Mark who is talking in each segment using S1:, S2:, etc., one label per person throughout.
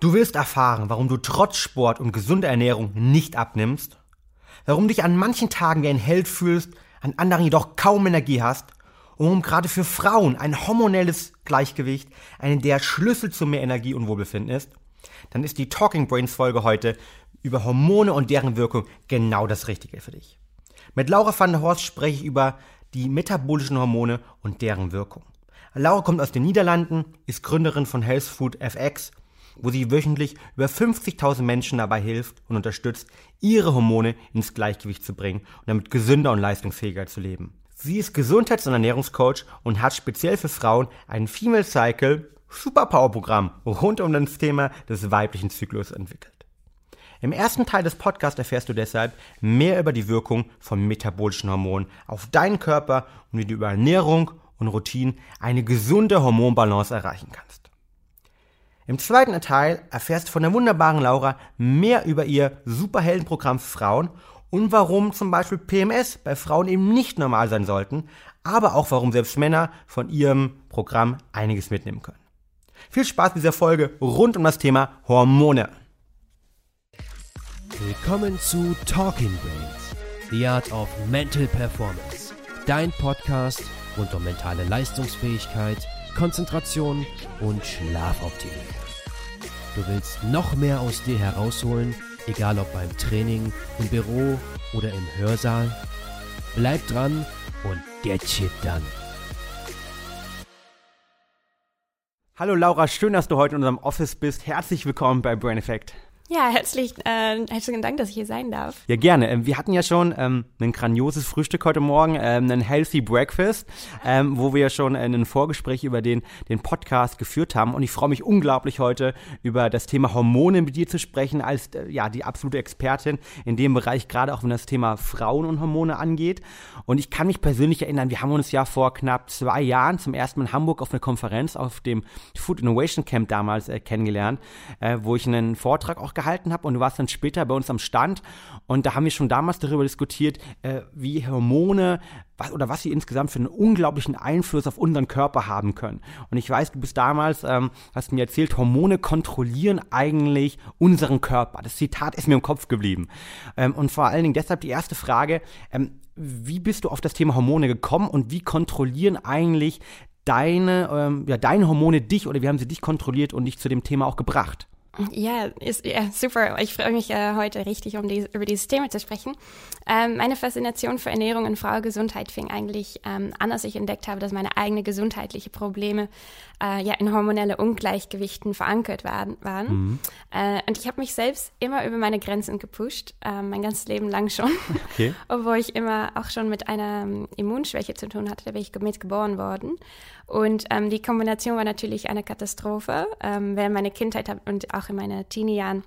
S1: Du wirst erfahren, warum du trotz Sport und gesunder Ernährung nicht abnimmst, warum dich an manchen Tagen wie ein Held fühlst, an anderen jedoch kaum Energie hast und warum gerade für Frauen ein hormonelles Gleichgewicht eine der Schlüssel zu mehr Energie und Wohlbefinden ist, dann ist die Talking Brains Folge heute über Hormone und deren Wirkung genau das Richtige für dich. Mit Laura van der Horst spreche ich über die metabolischen Hormone und deren Wirkung. Laura kommt aus den Niederlanden, ist Gründerin von Health Food FX wo sie wöchentlich über 50.000 Menschen dabei hilft und unterstützt, ihre Hormone ins Gleichgewicht zu bringen und damit gesünder und leistungsfähiger zu leben. Sie ist Gesundheits- und Ernährungscoach und hat speziell für Frauen ein Female Cycle Superpower Programm rund um das Thema des weiblichen Zyklus entwickelt. Im ersten Teil des Podcasts erfährst du deshalb mehr über die Wirkung von metabolischen Hormonen auf deinen Körper und wie du über Ernährung und Routinen eine gesunde Hormonbalance erreichen kannst. Im zweiten Teil erfährst du von der wunderbaren Laura mehr über ihr Superheldenprogramm für Frauen und warum zum Beispiel PMS bei Frauen eben nicht normal sein sollten, aber auch warum selbst Männer von ihrem Programm einiges mitnehmen können. Viel Spaß mit dieser Folge rund um das Thema Hormone.
S2: Willkommen zu Talking Brains, The Art of Mental Performance, dein Podcast rund um mentale Leistungsfähigkeit, Konzentration und Schlafoptimierung. Du willst noch mehr aus dir herausholen, egal ob beim Training, im Büro oder im Hörsaal? Bleib dran und get shit done.
S1: Hallo Laura, schön, dass du heute in unserem Office bist. Herzlich willkommen bei Brain Effect.
S3: Ja, herzlich, äh, herzlichen Dank, dass ich hier sein darf.
S1: Ja, gerne. Ähm, wir hatten ja schon ähm, ein grandioses Frühstück heute Morgen, ähm, einen Healthy Breakfast, ähm, wo wir ja schon ein Vorgespräch über den, den Podcast geführt haben. Und ich freue mich unglaublich heute über das Thema Hormone mit dir zu sprechen, als äh, ja die absolute Expertin in dem Bereich, gerade auch wenn das Thema Frauen und Hormone angeht. Und ich kann mich persönlich erinnern, wir haben uns ja vor knapp zwei Jahren zum ersten Mal in Hamburg auf einer Konferenz auf dem Food Innovation Camp damals äh, kennengelernt, äh, wo ich einen Vortrag auch gehalten habe und du warst dann später bei uns am Stand und da haben wir schon damals darüber diskutiert, äh, wie Hormone was, oder was sie insgesamt für einen unglaublichen Einfluss auf unseren Körper haben können. Und ich weiß, du bist damals, ähm, hast mir erzählt, Hormone kontrollieren eigentlich unseren Körper. Das Zitat ist mir im Kopf geblieben. Ähm, und vor allen Dingen deshalb die erste Frage, ähm, wie bist du auf das Thema Hormone gekommen und wie kontrollieren eigentlich deine, ähm, ja, deine Hormone dich oder wie haben sie dich kontrolliert und dich zu dem Thema auch gebracht?
S3: Ja, ist, ja, super. Ich freue mich äh, heute richtig, um dies, über dieses Thema zu sprechen. Ähm, meine Faszination für Ernährung und Frauengesundheit fing eigentlich ähm, an, als ich entdeckt habe, dass meine eigenen gesundheitlichen Probleme äh, ja in hormonelle Ungleichgewichten verankert waren. waren. Mhm. Äh, und ich habe mich selbst immer über meine Grenzen gepusht, äh, mein ganzes Leben lang schon. Okay. Obwohl ich immer auch schon mit einer ähm, Immunschwäche zu tun hatte, da bin ich mit geboren worden. Und ähm, die Kombination war natürlich eine Katastrophe. Ähm, während meiner Kindheit und auch in meinen Teenie-Jahren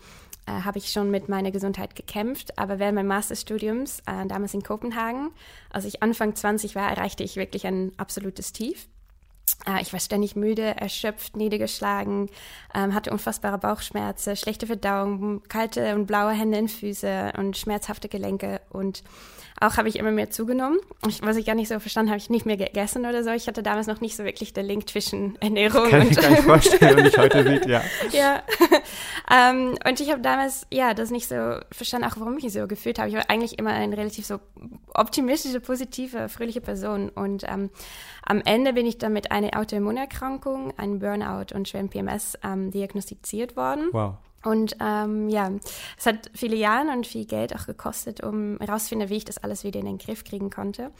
S3: äh, habe ich schon mit meiner Gesundheit gekämpft. Aber während meines Masterstudiums, äh, damals in Kopenhagen, als ich Anfang 20 war, erreichte ich wirklich ein absolutes Tief. Äh, ich war ständig müde, erschöpft, niedergeschlagen, ähm, hatte unfassbare Bauchschmerzen, schlechte Verdauung, kalte und blaue Hände und Füße und schmerzhafte Gelenke und auch habe ich immer mehr zugenommen. Ich, was ich gar nicht so verstanden habe, ich nicht mehr gegessen oder so. Ich hatte damals noch nicht so wirklich den Link zwischen Ernährung
S1: Kann
S3: und...
S1: ich gar nicht vorstellen, wenn ich heute sieht, ja.
S3: ja. ähm, und ich habe damals, ja, das nicht so verstanden, auch warum ich mich so gefühlt habe. Ich war eigentlich immer eine relativ so optimistische, positive, fröhliche Person. Und ähm, am Ende bin ich dann mit einer Autoimmunerkrankung, einem Burnout und schweren PMS ähm, diagnostiziert worden. Wow. Und ähm, ja, es hat viele Jahre und viel Geld auch gekostet, um herauszufinden, wie ich das alles wieder in den Griff kriegen konnte.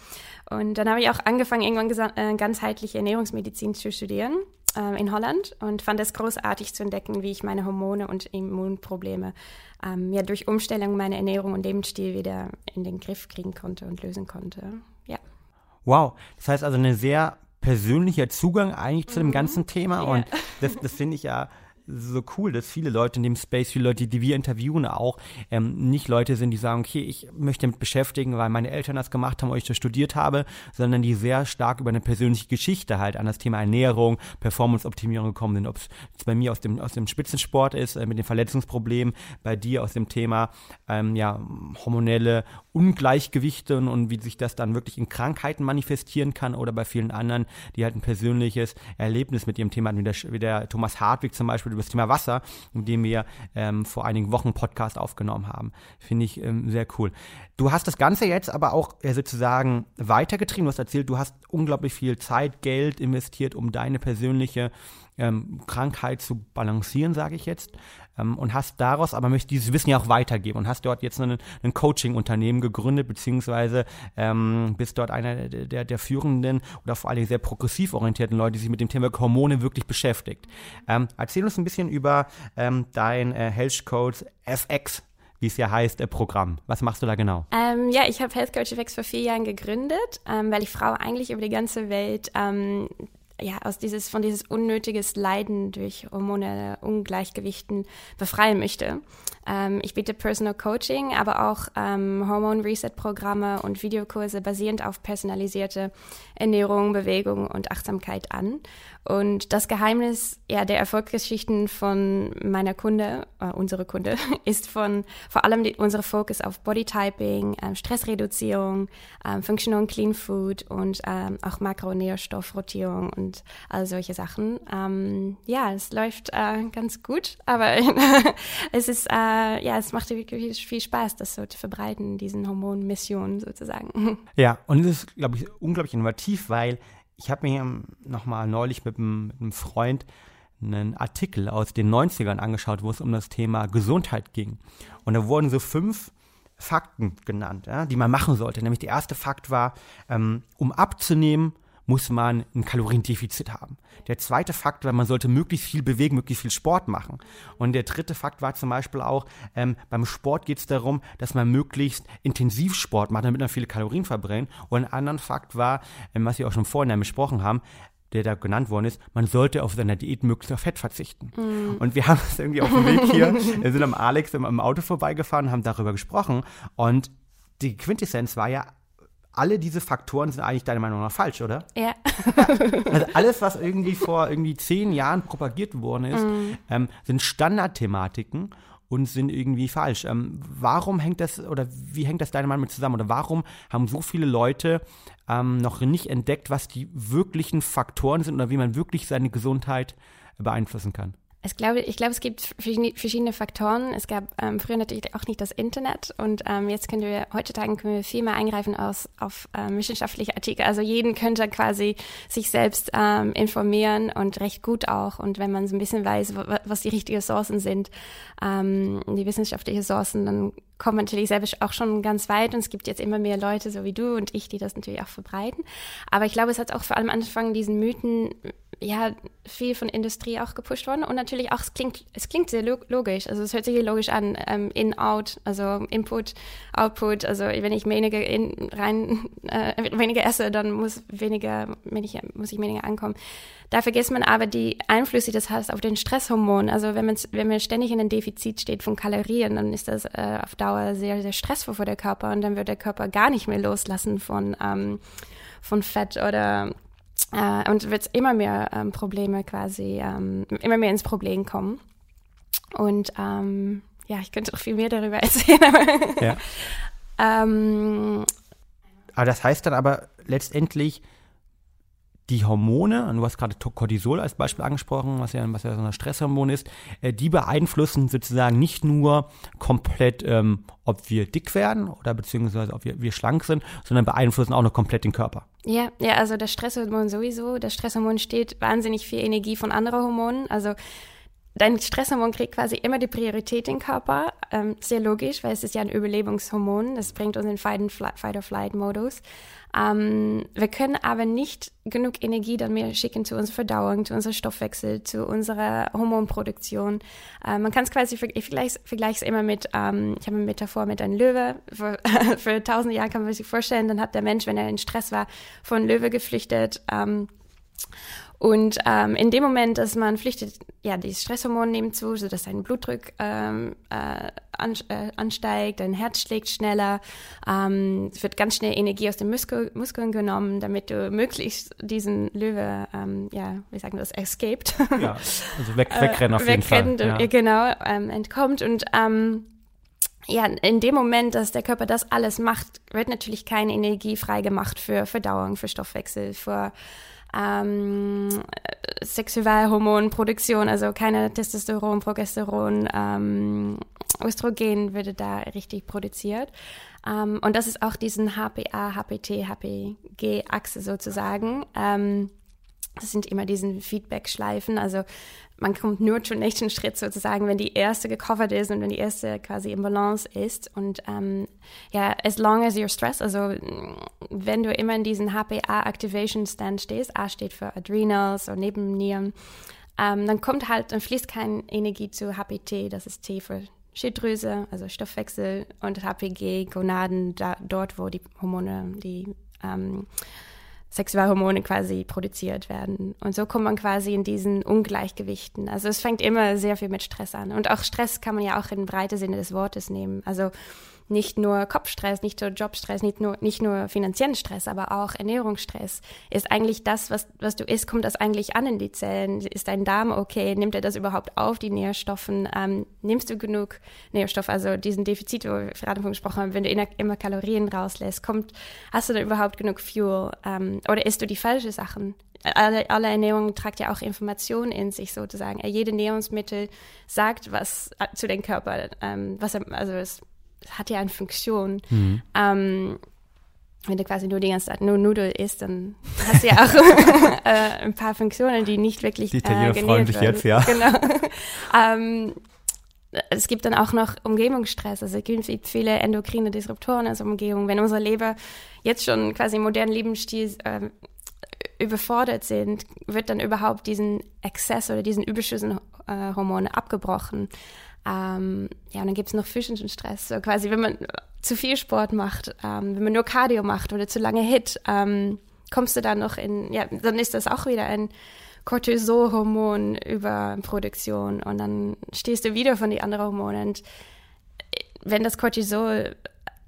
S3: Und dann habe ich auch angefangen, irgendwann äh, ganzheitliche Ernährungsmedizin zu studieren äh, in Holland und fand es großartig zu entdecken, wie ich meine Hormone und Immunprobleme ähm, ja durch Umstellung meiner Ernährung und Lebensstil wieder in den Griff kriegen konnte und lösen konnte. Ja.
S1: Wow, das heißt also ein sehr persönlicher Zugang eigentlich zu dem mhm. ganzen Thema ja. und das, das finde ich ja so cool, dass viele Leute in dem Space, viele Leute, die wir interviewen, auch ähm, nicht Leute sind, die sagen, okay, ich möchte damit beschäftigen, weil meine Eltern das gemacht haben oder ich das studiert habe, sondern die sehr stark über eine persönliche Geschichte halt an das Thema Ernährung, Performance-Optimierung gekommen sind. Ob es bei mir aus dem, aus dem Spitzensport ist, äh, mit den Verletzungsproblemen, bei dir aus dem Thema ähm, ja, hormonelle Ungleichgewichte und, und wie sich das dann wirklich in Krankheiten manifestieren kann oder bei vielen anderen, die halt ein persönliches Erlebnis mit ihrem Thema hatten, wie der, wie der Thomas Hartwig zum Beispiel, über das Thema Wasser, in dem wir ähm, vor einigen Wochen einen Podcast aufgenommen haben. Finde ich ähm, sehr cool. Du hast das Ganze jetzt aber auch äh, sozusagen weitergetrieben. Du hast erzählt, du hast unglaublich viel Zeit, Geld investiert, um deine persönliche ähm, Krankheit zu balancieren, sage ich jetzt. Ähm, und hast daraus, aber möchtest dieses Wissen ja auch weitergeben und hast dort jetzt ein, Coaching-Unternehmen gegründet, beziehungsweise ähm, bist dort einer der, der, führenden oder vor allem sehr progressiv orientierten Leute, die sich mit dem Thema Hormone wirklich beschäftigt. Ähm, erzähl uns ein bisschen über ähm, dein äh, Health Coach FX wie es ja heißt, äh, Programm. Was machst du da genau?
S3: Ähm, ja, ich habe Health Coach FX vor vier Jahren gegründet, ähm, weil ich Frau eigentlich über die ganze Welt ähm, ja, aus dieses, von dieses unnötiges Leiden durch hormonelle Ungleichgewichten befreien möchte. Ähm, ich biete Personal Coaching, aber auch ähm, Hormone Reset Programme und Videokurse basierend auf personalisierte Ernährung, Bewegung und Achtsamkeit an. Und das Geheimnis ja, der Erfolgsgeschichten von meiner Kunde, äh, unsere Kunde, ist von vor allem die, unsere Fokus auf Bodytyping, äh, Stressreduzierung, äh, Functional Clean Food und ähm, auch Makronährstoffrotierung und all solche Sachen. Ähm, ja, es läuft äh, ganz gut, aber es ist, äh, ja, es macht wirklich viel Spaß, das so zu verbreiten, diesen Hormonmissionen sozusagen.
S1: Ja, und es ist, glaube ich, unglaublich innovativ, weil ich habe mir nochmal neulich mit einem, mit einem Freund einen Artikel aus den 90ern angeschaut, wo es um das Thema Gesundheit ging. Und da wurden so fünf Fakten genannt, ja, die man machen sollte. Nämlich der erste Fakt war, ähm, um abzunehmen, muss man ein Kaloriendefizit haben. Der zweite Fakt war, man sollte möglichst viel bewegen, möglichst viel Sport machen. Und der dritte Fakt war zum Beispiel auch, ähm, beim Sport geht es darum, dass man möglichst intensiv Sport macht, damit man viele Kalorien verbrennt. Und ein anderer Fakt war, ähm, was wir auch schon vorhin besprochen haben, der da genannt worden ist, man sollte auf seiner Diät möglichst auf Fett verzichten. Mm. Und wir haben es irgendwie auf dem Weg hier, wir sind am Alex im, im Auto vorbeigefahren, haben darüber gesprochen und die Quintessenz war ja, alle diese Faktoren sind eigentlich deiner Meinung nach falsch, oder?
S3: Ja.
S1: also alles, was irgendwie vor irgendwie zehn Jahren propagiert worden ist, mm. ähm, sind Standardthematiken und sind irgendwie falsch. Ähm, warum hängt das oder wie hängt das deiner Meinung nach zusammen? Oder warum haben so viele Leute ähm, noch nicht entdeckt, was die wirklichen Faktoren sind oder wie man wirklich seine Gesundheit beeinflussen kann?
S3: Ich glaube, ich glaube, es gibt verschiedene Faktoren. Es gab ähm, früher natürlich auch nicht das Internet und ähm, jetzt können wir heutzutage können wir viel mehr eingreifen aus, auf ähm, wissenschaftliche Artikel. Also jeden könnte quasi sich selbst ähm, informieren und recht gut auch. Und wenn man so ein bisschen weiß, was die richtigen Ressourcen sind, ähm, die wissenschaftlichen Ressourcen, dann kommt man natürlich selber auch schon ganz weit und es gibt jetzt immer mehr Leute, so wie du und ich, die das natürlich auch verbreiten. Aber ich glaube, es hat auch vor allem angefangen, diesen Mythen ja, viel von Industrie auch gepusht worden. Und natürlich auch, es klingt, es klingt sehr logisch. Also es hört sich logisch an. Ähm, in, out, also Input, Output. Also wenn ich weniger in, rein, äh, weniger esse, dann muss weniger, weniger, muss ich weniger ankommen. Da vergisst man aber die Einflüsse, die das hat auf den Stresshormon. Also wenn man, wenn man ständig in einem Defizit steht von Kalorien, dann ist das äh, auf Dauer sehr, sehr stressvoll für den Körper und dann wird der Körper gar nicht mehr loslassen von, ähm, von Fett oder äh, und wird immer mehr ähm, Probleme quasi, ähm, immer mehr ins Problem kommen. Und ähm, ja, ich könnte auch viel mehr darüber erzählen. ja.
S1: ähm, aber das heißt dann aber letztendlich, die Hormone, du hast gerade Cortisol als Beispiel angesprochen, was ja, was ja so ein Stresshormon ist, äh, die beeinflussen sozusagen nicht nur komplett, ähm, ob wir dick werden oder beziehungsweise ob wir, wir schlank sind, sondern beeinflussen auch noch komplett den Körper.
S3: Ja, ja, also das Stresshormon sowieso. Das Stresshormon steht wahnsinnig viel Energie von anderen Hormonen. Also dein Stresshormon kriegt quasi immer die Priorität im Körper. Ähm, sehr logisch, weil es ist ja ein Überlebungshormon. Das bringt uns in Fight-or-Flight-Modus. Ähm, wir können aber nicht genug Energie dann mehr schicken zu unserer Verdauung, zu unserem Stoffwechsel, zu unserer Hormonproduktion. Äh, man kann es quasi, ich vergleiche es immer mit, ähm, ich habe eine Metaphor mit einem Löwe. Für, tausende Jahre kann man sich vorstellen, dann hat der Mensch, wenn er in Stress war, von Löwe geflüchtet. Und ähm, in dem Moment, dass man flüchtet, ja, die Stresshormone nehmen zu, sodass dein Blutdruck ähm, äh, an, äh, ansteigt, dein Herz schlägt schneller, ähm, es wird ganz schnell Energie aus den Muskel, Muskeln genommen, damit du möglichst diesen Löwe, ähm, ja, wie sagen wir das, escaped.
S1: Ja, also weg, wegrennen auf jeden
S3: Fall. Ja. Genau, ähm, entkommt und ähm, ja, in dem Moment, dass der Körper das alles macht, wird natürlich keine Energie freigemacht für Verdauung, für Stoffwechsel, für ähm, Sexualhormonproduktion, also keine Testosteron, Progesteron, ähm, Östrogen würde da richtig produziert. Ähm, und das ist auch diesen HPA, HPT, HPG-Achse sozusagen. Ähm, das sind immer diesen Feedback-Schleifen. Also man kommt nur zum nächsten Schritt sozusagen, wenn die erste gecovert ist und wenn die erste quasi im Balance ist. Und ähm, ja, as long as you're stressed, also wenn du immer in diesen HPA Activation Stand stehst, A steht für Adrenals oder Nebennieren, ähm, dann kommt halt, dann fließt keine Energie zu HPT, das ist T für Schilddrüse, also Stoffwechsel und HPG, Gonaden, da, dort, wo die Hormone, die ähm, Sexualhormone quasi produziert werden. Und so kommt man quasi in diesen Ungleichgewichten. Also es fängt immer sehr viel mit Stress an. Und auch Stress kann man ja auch im breiten Sinne des Wortes nehmen. Also nicht nur Kopfstress, nicht nur Jobstress, nicht nur, nicht nur finanziellen Stress, aber auch Ernährungsstress. Ist eigentlich das, was, was du isst, kommt das eigentlich an in die Zellen? Ist dein Darm okay? Nimmt er das überhaupt auf, die Nährstoffen? Ähm, nimmst du genug Nährstoff? Also diesen Defizit, wo wir gerade von gesprochen haben, wenn du immer Kalorien rauslässt, kommt, hast du da überhaupt genug Fuel? Ähm, oder isst du die falschen Sachen? alle, alle Ernährung tragt ja auch Informationen in sich sozusagen. Jede Nährungsmittel sagt was äh, zu dem Körper, ähm, was er, also es hat ja eine Funktion. Mhm. Ähm, wenn du quasi nur die ganze Zeit nur Nudel isst, dann hast du ja auch äh, ein paar Funktionen, die nicht wirklich
S1: Die Italiener äh, freuen sich jetzt, ja.
S3: Genau. ähm, es gibt dann auch noch Umgebungsstress. Also es gibt viele endokrine Disruptoren als Umgebung. Wenn unsere Leber jetzt schon quasi im modernen Lebensstil äh, überfordert sind, wird dann überhaupt diesen Exzess oder diesen Überschüssen äh, Hormone abgebrochen. Ähm, ja, und dann gibt es noch physischen Stress. So quasi, wenn man zu viel Sport macht, ähm, wenn man nur Cardio macht oder zu lange Hit, ähm, kommst du dann noch in, ja, dann ist das auch wieder ein Cortisol-Hormon über Produktion und dann stehst du wieder von den anderen Hormonen. Und äh, wenn das Cortisol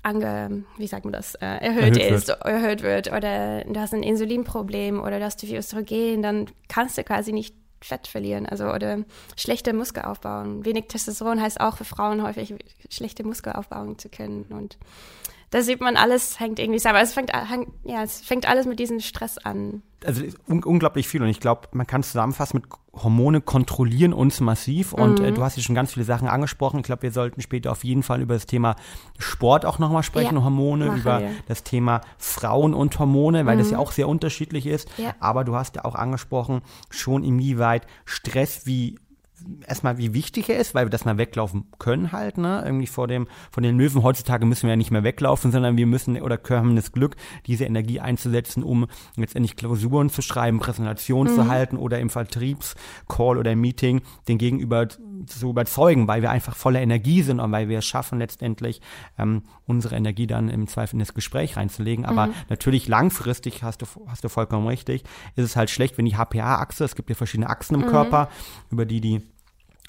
S3: ange, wie sagt man das, äh, erhöht, erhöht ist, wird. erhöht wird oder du hast ein Insulinproblem oder du hast zu viel Östrogen, dann kannst du quasi nicht Fett verlieren, also oder schlechte Muskelaufbau. Wenig Testosteron heißt auch für Frauen häufig schlechte Muskel aufbauen zu können und da sieht man, alles hängt irgendwie zusammen. Es fängt, hängt, ja, es fängt alles mit diesem Stress an.
S1: Also un unglaublich viel und ich glaube, man kann zusammenfassen mit Hormone kontrollieren uns massiv und mhm. äh, du hast ja schon ganz viele Sachen angesprochen. Ich glaube, wir sollten später auf jeden Fall über das Thema Sport auch nochmal sprechen, ja, Hormone, über wir. das Thema Frauen und Hormone, weil mhm. das ja auch sehr unterschiedlich ist. Ja. Aber du hast ja auch angesprochen, schon inwieweit Stress wie erstmal, wie wichtig er ist, weil wir das mal weglaufen können halt, ne? Irgendwie vor dem, von den Möwen heutzutage müssen wir ja nicht mehr weglaufen, sondern wir müssen oder haben das Glück, diese Energie einzusetzen, um letztendlich Klausuren zu schreiben, Präsentationen mhm. zu halten oder im Vertriebscall oder im Meeting den Gegenüber zu überzeugen, weil wir einfach voller Energie sind und weil wir es schaffen, letztendlich ähm, unsere Energie dann im Zweifel in das Gespräch reinzulegen. Aber mhm. natürlich langfristig hast du, hast du vollkommen richtig, ist es halt schlecht, wenn die HPA-Achse, es gibt ja verschiedene Achsen im mhm. Körper, über die die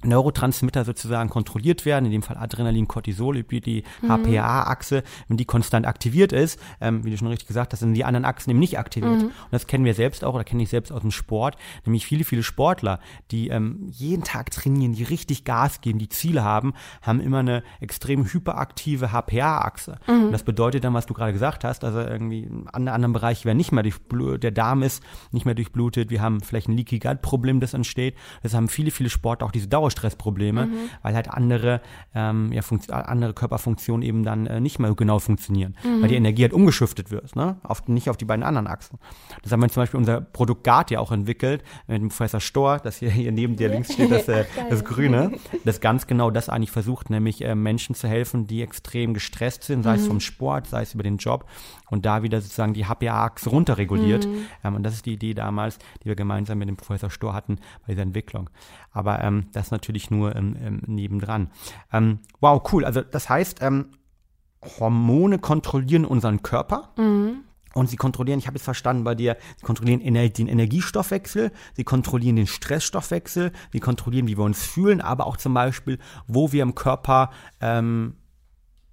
S1: Neurotransmitter sozusagen kontrolliert werden, in dem Fall Adrenalin, Cortisol über die mhm. HPA-Achse, wenn die konstant aktiviert ist, ähm, wie du schon richtig gesagt hast, sind die anderen Achsen eben nicht aktiviert. Mhm. Und das kennen wir selbst auch, oder kenne ich selbst aus dem Sport, nämlich viele, viele Sportler, die ähm, jeden Tag trainieren, die richtig Gas geben, die Ziele haben, haben immer eine extrem hyperaktive HPA-Achse. Mhm. Und das bedeutet dann, was du gerade gesagt hast, also irgendwie an anderen Bereich werden nicht mehr durch der Darm ist nicht mehr durchblutet, wir haben vielleicht ein Leaky Gut Problem, das entsteht. Das haben viele, viele Sportler auch diese Dauer Dauerstressprobleme, mhm. weil halt andere, ähm, ja, andere Körperfunktionen eben dann äh, nicht mehr genau funktionieren, mhm. weil die Energie halt umgeschiftet wird, ne? Auf, nicht auf die beiden anderen Achsen. Das haben wir zum Beispiel unser Produkt GARD ja auch entwickelt, mit dem Professor Stor, das hier, hier neben dir links steht, das, äh, das Grüne, das ganz genau das eigentlich versucht, nämlich äh, Menschen zu helfen, die extrem gestresst sind, sei mhm. es vom Sport, sei es über den Job und da wieder sozusagen die HPA-Achse runterreguliert. Mhm. Ähm, und das ist die Idee damals, die wir gemeinsam mit dem Professor Stor hatten bei dieser Entwicklung. Aber ähm, das natürlich nur ähm, ähm, nebendran. Ähm, wow, cool. Also das heißt, ähm, Hormone kontrollieren unseren Körper. Mhm. Und sie kontrollieren, ich habe es verstanden bei dir, sie kontrollieren Ener den Energiestoffwechsel, sie kontrollieren den Stressstoffwechsel, sie kontrollieren, wie wir uns fühlen, aber auch zum Beispiel, wo wir im Körper ähm,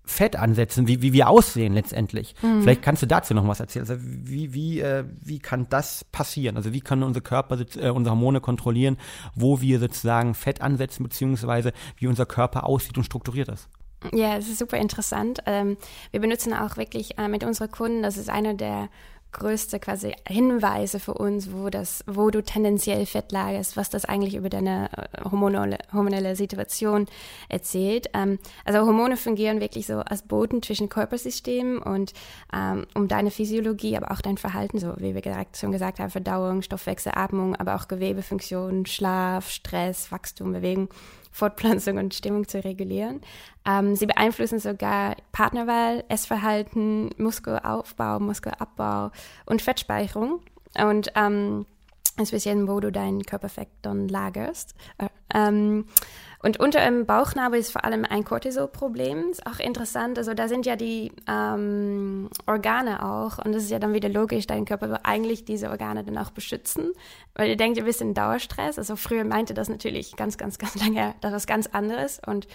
S1: Fett ansetzen, wie, wie wir aussehen letztendlich. Mhm. Vielleicht kannst du dazu noch was erzählen. Also wie, wie, äh, wie kann das passieren? Also wie können unser Körper, äh, unsere Hormone kontrollieren, wo wir sozusagen Fett ansetzen, beziehungsweise wie unser Körper aussieht und strukturiert ist?
S3: Ja, es ist super interessant. Ähm, wir benutzen auch wirklich äh, mit unseren Kunden, das ist einer der größte quasi Hinweise für uns, wo das, wo du tendenziell Fett lagerst, was das eigentlich über deine äh, hormonelle, hormonelle Situation erzählt. Ähm, also Hormone fungieren wirklich so als Boden zwischen Körpersystemen und ähm, um deine Physiologie, aber auch dein Verhalten, so wie wir gesagt, schon gesagt haben, Verdauung, Stoffwechsel, Atmung, aber auch Gewebefunktion, Schlaf, Stress, Wachstum, Bewegung Fortpflanzung und Stimmung zu regulieren. Ähm, sie beeinflussen sogar Partnerwahl, Essverhalten, Muskelaufbau, Muskelabbau und Fettspeicherung. Und ähm, speziell, wo du deinen Körperfett dann lagerst. Äh, ähm, und unter dem Bauchnabel ist vor allem ein Cortisol-Problem. Ist auch interessant. Also da sind ja die ähm, Organe auch. Und das ist ja dann wieder logisch. Dein Körper will eigentlich diese Organe dann auch beschützen. Weil ihr denkt, ihr bist in Dauerstress. Also früher meinte das natürlich ganz, ganz, ganz lange, das was ganz anderes. Und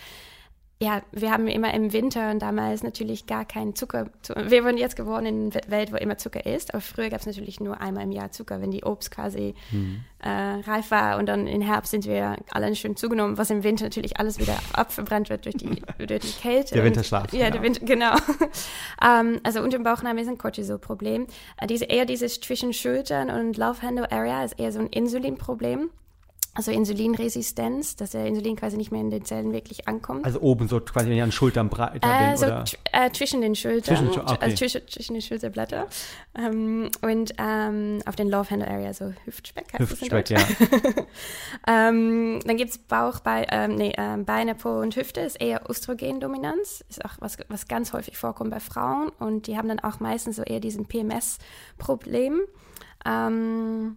S3: ja, wir haben immer im Winter und damals natürlich gar keinen Zucker. Wir wurden jetzt geworden in einer Welt, wo immer Zucker ist, aber früher gab es natürlich nur einmal im Jahr Zucker, wenn die Obst quasi mhm. äh, reif war und dann im Herbst sind wir alle schön zugenommen, was im Winter natürlich alles wieder abverbrannt wird durch die, durch die Kälte.
S1: Der Winterschlaf.
S3: Und, ja, genau. der Winter, genau. um, also unter dem Bauchnabel ist ein Cortisol-Problem. Uh, diese, eher dieses zwischen Schultern und Love Handle Area ist eher so ein Insulinproblem also Insulinresistenz, dass der Insulin quasi nicht mehr in den Zellen wirklich ankommt.
S1: Also oben so quasi wenn ich an Schultern breiter
S3: äh, bin, so oder? Äh, zwischen den Schultern, zwischen, okay. also zwischen, zwischen den Schulterblätter ähm, und ähm, auf den Love Handle Area, so Hüftspeck heißt
S1: Hüftspeck, ja.
S3: ähm, dann gibt es Bauch, Be ähm, nee, äh, Beine, Po und Hüfte, ist eher Östrogendominanz, ist auch was, was ganz häufig vorkommt bei Frauen und die haben dann auch meistens so eher diesen PMS-Problem. Ähm,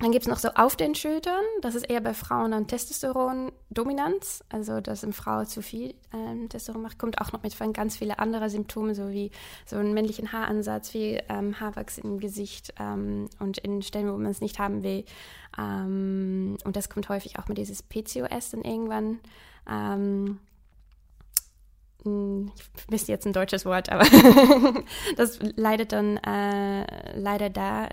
S3: dann gibt es noch so auf den Schultern, das ist eher bei Frauen dann Testosteron-Dominanz, also dass eine Frau zu viel ähm, Testosteron macht, kommt auch noch mit ganz viele andere Symptome, so wie so einen männlichen Haaransatz, wie ähm, Haarwachs im Gesicht ähm, und in Stellen, wo man es nicht haben will. Ähm, und das kommt häufig auch mit dieses PCOS dann irgendwann. Ähm, hm, ich wüsste jetzt ein deutsches Wort, aber das leidet dann äh, leider da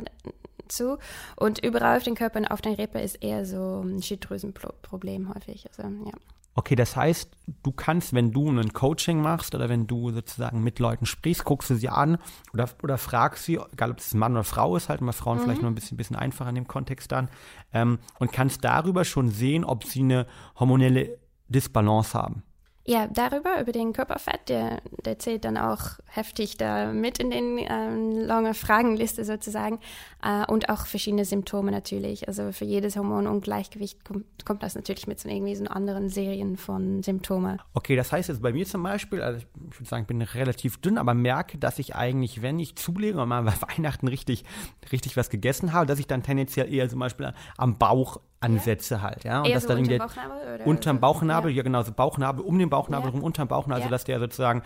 S3: zu. Und überall auf den Körper und auf den Rippe ist eher so ein Schilddrüsenproblem häufig. Also, ja.
S1: Okay, das heißt, du kannst, wenn du ein Coaching machst oder wenn du sozusagen mit Leuten sprichst, guckst du sie an oder, oder fragst sie, egal ob es ein Mann oder Frau ist, halt mal Frauen mhm. vielleicht nur ein bisschen, bisschen einfacher in dem Kontext dann, ähm, und kannst darüber schon sehen, ob sie eine hormonelle Disbalance haben.
S3: Ja, darüber, über den Körperfett, der, der zählt dann auch heftig da mit in den ähm, lange Fragenliste sozusagen äh, und auch verschiedene Symptome natürlich. Also für jedes Hormonungleichgewicht kommt, kommt das natürlich mit so irgendwie so anderen Serien von Symptomen.
S1: Okay, das heißt jetzt bei mir zum Beispiel, also ich würde sagen, ich bin relativ dünn, aber merke, dass ich eigentlich, wenn ich zulege und mal bei Weihnachten richtig, richtig was gegessen habe, dass ich dann tendenziell eher zum Beispiel am Bauch Ansätze ja. halt, ja. Und
S3: Eher
S1: dass
S3: so
S1: dann
S3: unterm Bauchnabel? Oder
S1: unterm Bauchnabel, ja. ja genau, so Bauchnabel, um den Bauchnabel ja. rum, unterm Bauchnabel, ja. sodass der sozusagen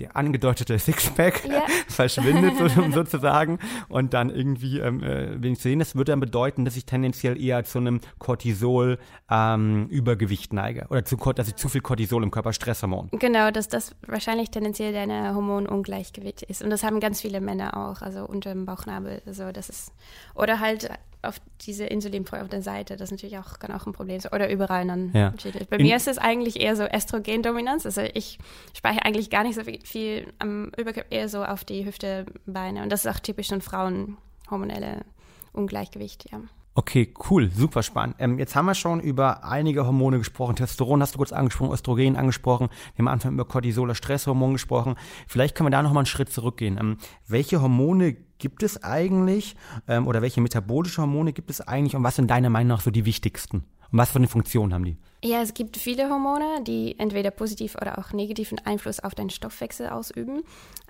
S1: der angedeutete Sixpack ja. verschwindet so, sozusagen und dann irgendwie, ähm, äh, wenn ich sehen, das würde dann bedeuten, dass ich tendenziell eher zu einem Cortisol ähm, Übergewicht neige oder zu, dass ich zu viel Cortisol im Körper Stresshormon.
S3: Genau, dass das wahrscheinlich tendenziell deine Hormonungleichgewicht ist und das haben ganz viele Männer auch, also unter dem Bauchnabel, also das ist oder halt auf diese Insulinpro auf der Seite, das natürlich auch, kann auch ein Problem sein. Oder überall dann. Ja. Bei In mir ist es eigentlich eher so Östrogendominanz. Also ich speichere eigentlich gar nicht so viel, am Überkörper, eher so auf die Hüfte, Beine. Und das ist auch typisch für Frauen hormonelle Ungleichgewicht, ja.
S1: Okay, cool, super spannend. Ähm, jetzt haben wir schon über einige Hormone gesprochen. Testosteron hast du kurz angesprochen, Östrogen angesprochen. Wir haben am Anfang über Cortisol, Stresshormon gesprochen. Vielleicht können wir da noch mal einen Schritt zurückgehen. Ähm, welche Hormone gibt es eigentlich ähm, oder welche metabolische Hormone gibt es eigentlich und was sind deiner Meinung nach so die wichtigsten? Und was für eine Funktion haben die?
S3: Ja, es gibt viele Hormone, die entweder positiv oder auch negativen Einfluss auf deinen Stoffwechsel ausüben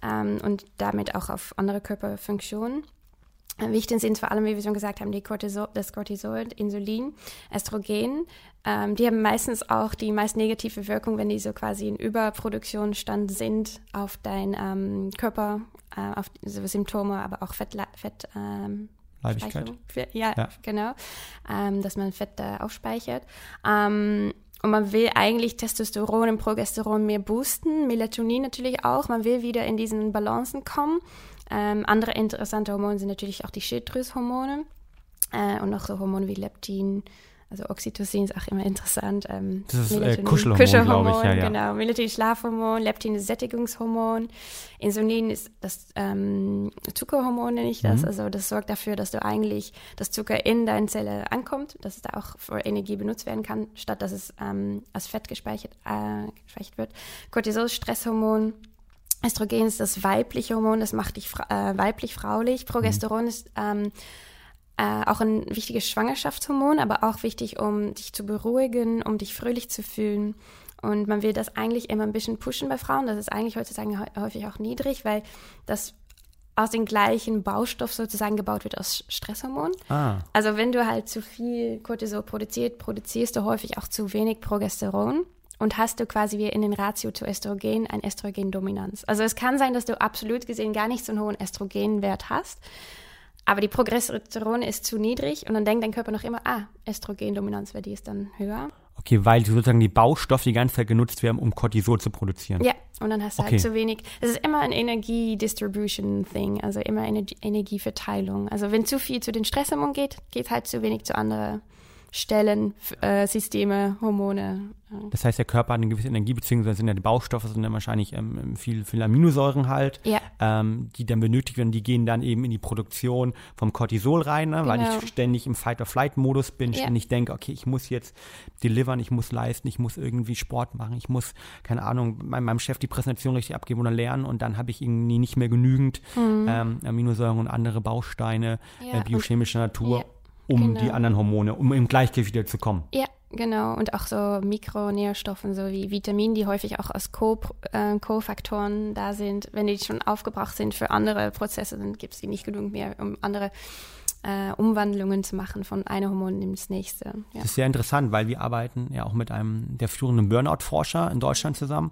S3: ähm, und damit auch auf andere Körperfunktionen. Wichtig sind vor allem, wie wir schon gesagt haben, Cortisol, das Cortisol, Insulin, Östrogen. Ähm, die haben meistens auch die meist negative Wirkung, wenn die so quasi in Überproduktionsstand sind auf deinen ähm, Körper, äh, auf so Symptome, aber auch Fett, Fett ähm,
S1: Leibigkeit.
S3: Ja, ja, genau. Ähm, dass man Fett da aufspeichert. Ähm, und man will eigentlich Testosteron und Progesteron mehr boosten, Melatonin natürlich auch. Man will wieder in diesen Balancen kommen. Ähm, andere interessante Hormone sind natürlich auch die Schilddrüshormone äh, und noch so Hormone wie Leptin, also Oxytocin ist auch immer interessant. Ähm,
S1: das ist äh,
S3: Melatonin,
S1: Kuschelhormon,
S3: Kuschelhormon,
S1: glaube ich. Ja, ja.
S3: Genau, Melatonin Schlafhormon, Leptin ist Sättigungshormon, Insulin ist das ähm, Zuckerhormon, nenne ich das.
S1: Mhm.
S3: Also das sorgt dafür, dass du eigentlich das Zucker in deine Zelle ankommt, dass es da auch für Energie benutzt werden kann, statt dass es ähm, als Fett gespeichert, äh, gespeichert wird. Cortisol ist Stresshormon. Östrogen ist das weibliche Hormon, das macht dich äh, weiblich-fraulich. Progesteron mhm. ist ähm, äh, auch ein wichtiges Schwangerschaftshormon, aber auch wichtig, um dich zu beruhigen, um dich fröhlich zu fühlen. Und man will das eigentlich immer ein bisschen pushen bei Frauen. Das ist eigentlich heutzutage häufig auch niedrig, weil das aus dem gleichen Baustoff sozusagen gebaut wird aus Stresshormon. Ah. Also wenn du halt zu viel Cortisol produzierst, produzierst du häufig auch zu wenig Progesteron und hast du quasi wie in den Ratio zu Östrogen ein Östrogendominanz. Also es kann sein, dass du absolut gesehen gar nicht so einen hohen Östrogenwert hast, aber die Progesteron ist zu niedrig und dann denkt dein Körper noch immer, ah, Östrogendominanz, weil die ist dann höher.
S1: Okay, weil sozusagen die Baustoffe die ganze Zeit genutzt werden, um Cortisol zu produzieren.
S3: Ja, und dann hast du halt okay. halt zu wenig. Es ist immer ein Energie-Distribution-Thing, also immer Energie Energieverteilung. Also wenn zu viel zu den Stresshormonen geht, geht halt zu wenig zu anderen Stellen, äh, Systeme, Hormone.
S1: Das heißt, der Körper hat eine gewisse Energie, beziehungsweise sind ja die Baustoffe, sind dann wahrscheinlich ähm, viel, viel Aminosäuren halt,
S3: ja.
S1: ähm, die dann benötigt werden. Die gehen dann eben in die Produktion vom Cortisol rein, ne, genau. weil ich ständig im Fight-or-Flight-Modus bin, ja. ständig denke, okay, ich muss jetzt delivern, ich muss leisten, ich muss irgendwie Sport machen, ich muss, keine Ahnung, meinem, meinem Chef die Präsentation richtig abgeben oder lernen und dann habe ich irgendwie nicht mehr genügend mhm. ähm, Aminosäuren und andere Bausteine ja, äh, biochemischer Natur um genau. die anderen Hormone, um im Gleichgewicht wieder zu kommen.
S3: Ja, genau. Und auch so Mikronährstoffe, so wie Vitamine, die häufig auch als äh, Co-Faktoren äh, da sind. Wenn die schon aufgebracht sind für andere Prozesse, dann gibt es die nicht genug mehr, um andere äh, Umwandlungen zu machen von einem Hormon ins nächste. Ja.
S1: Das ist sehr interessant, weil wir arbeiten ja auch mit einem der führenden Burnout-Forscher in Deutschland zusammen.